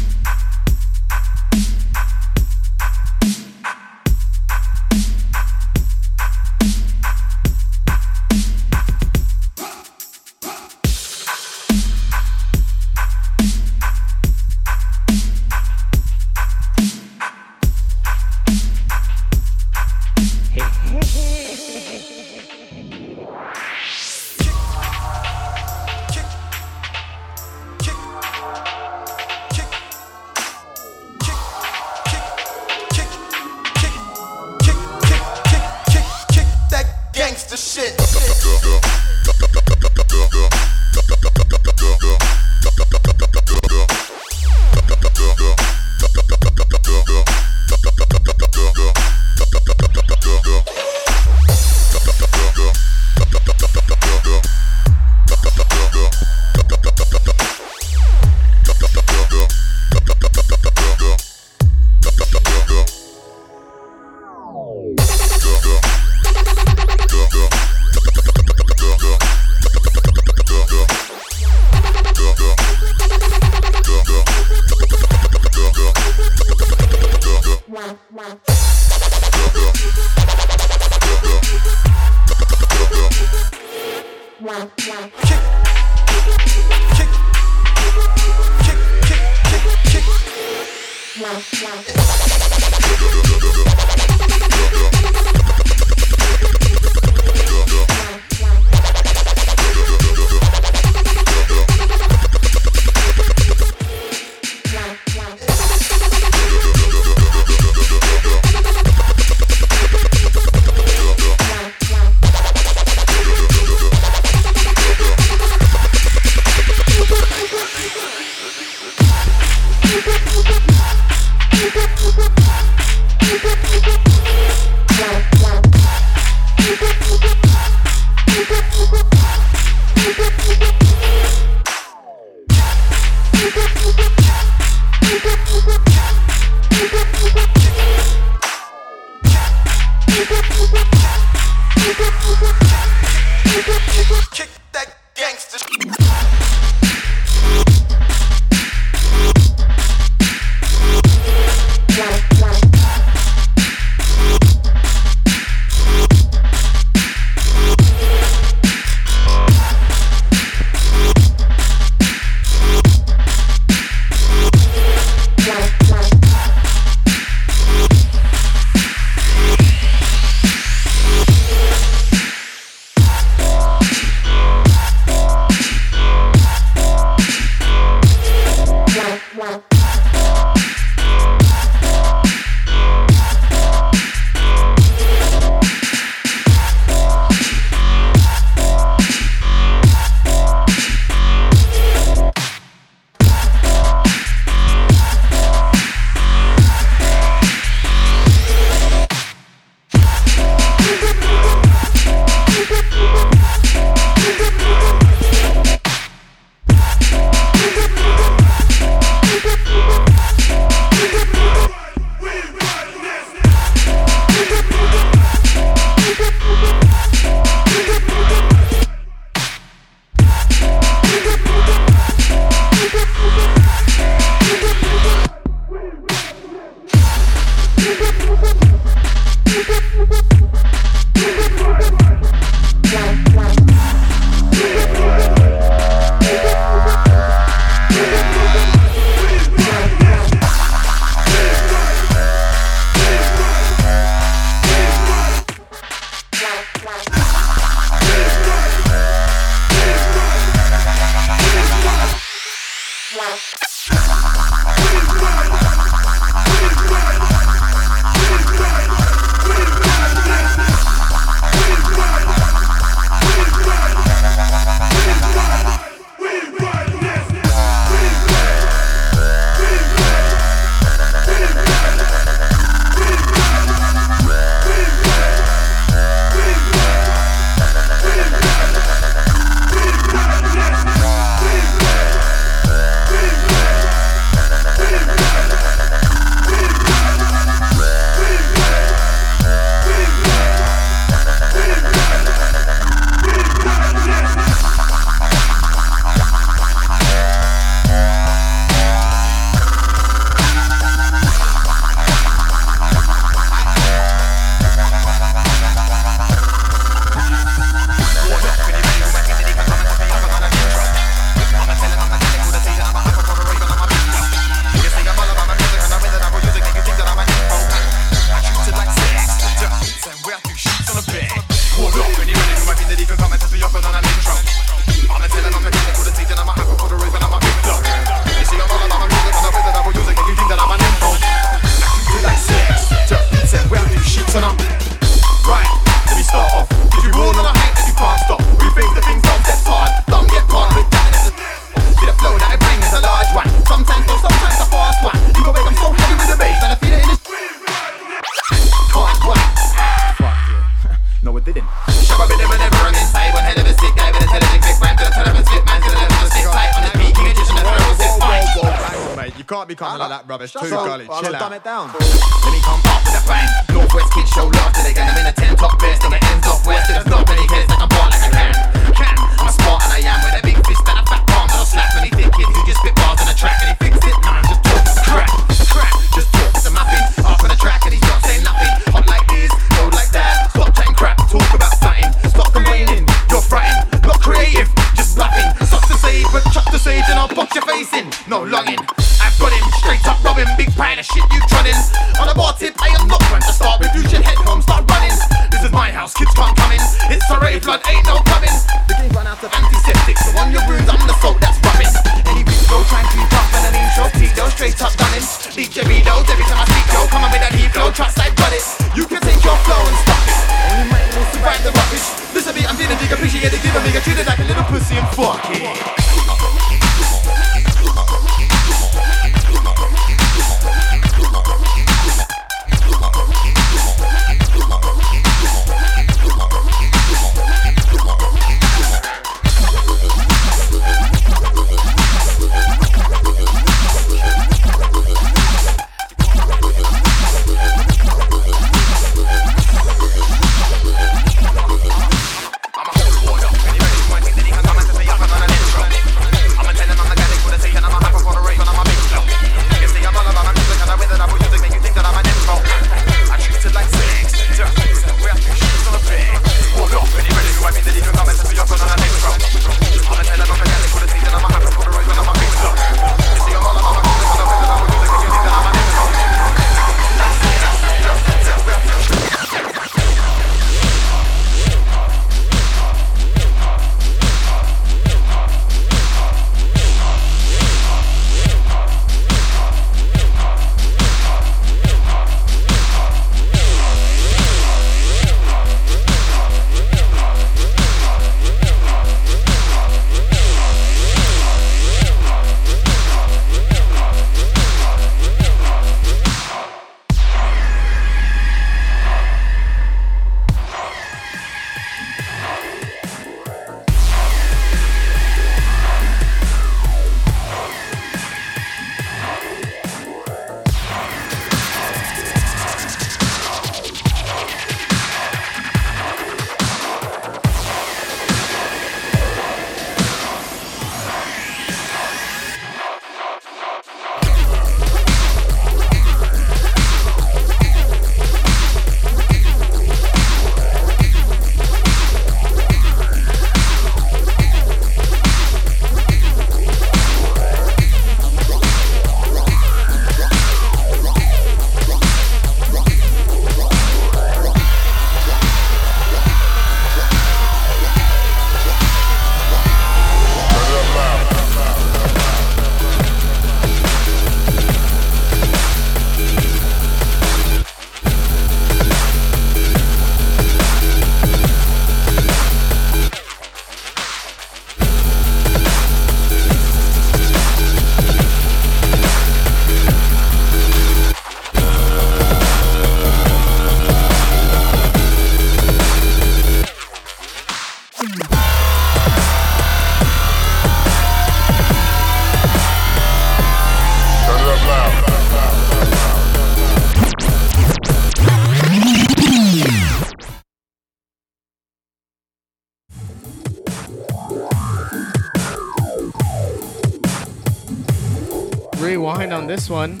Speaker 10: this one.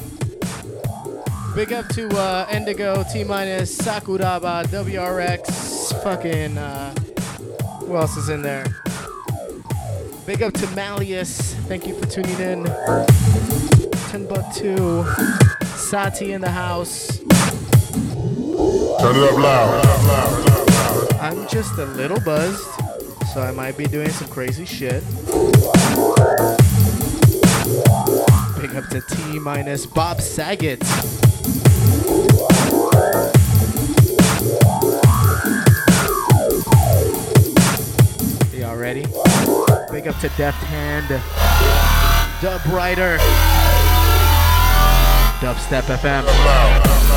Speaker 10: Big
Speaker 1: up to uh, Indigo, T Minus, Sakuraba, WRX, fucking. Uh, who else is in there? Big up to Malleus. Thank you for tuning in. 10 buck 2. Sati in the house.
Speaker 11: Turn it up loud
Speaker 1: I'm just a little buzzed, so I might be doing some crazy shit. Big up to T minus Bob Saget. Y'all ready? Big up to Death Hand, Dub Writer, Dubstep FM.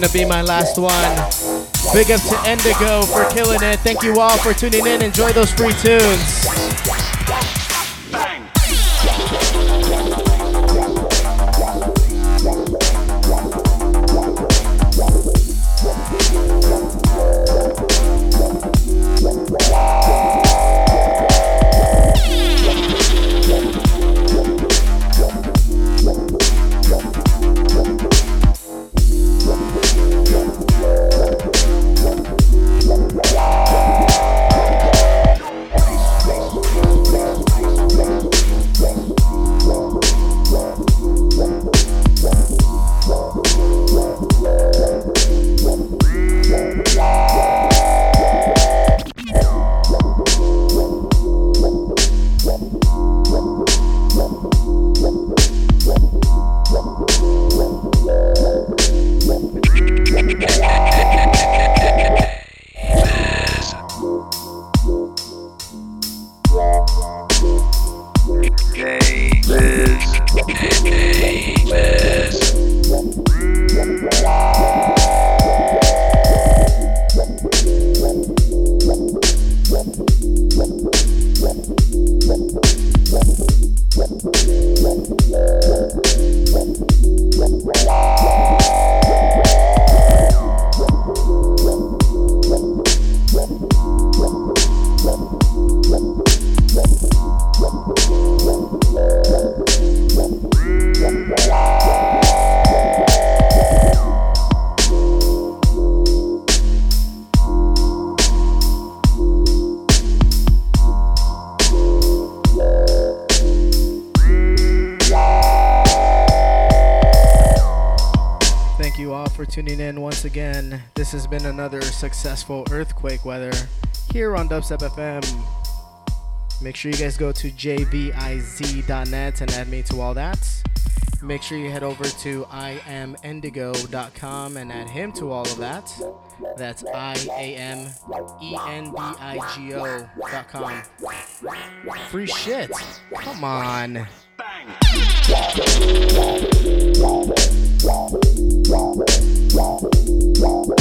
Speaker 1: Gonna be my last one. Big up to Indigo for killing it. Thank you all for tuning in. Enjoy those free tunes. Successful earthquake weather here on Dubstep FM. Make sure you guys go to jviz.net and add me to all that. Make sure you head over to iamindigo.com and add him to all of that. That's I A M E N D I G O.com. Free shit. Come on. Big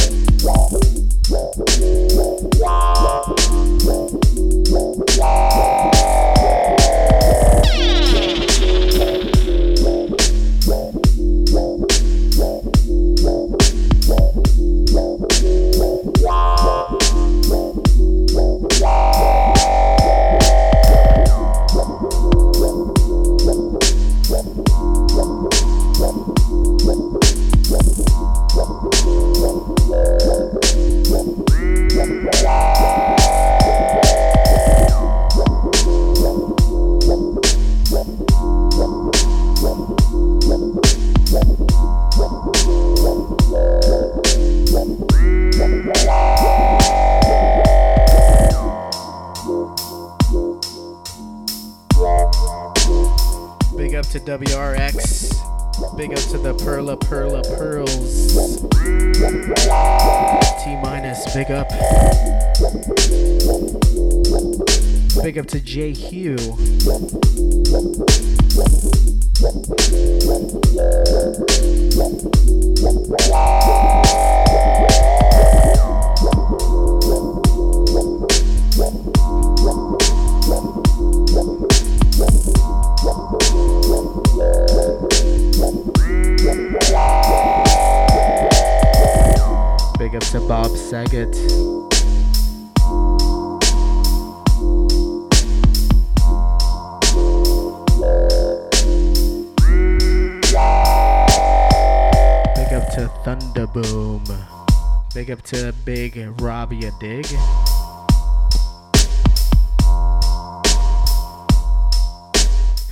Speaker 1: J Hugh.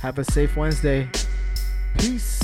Speaker 1: Have a safe Wednesday. Peace.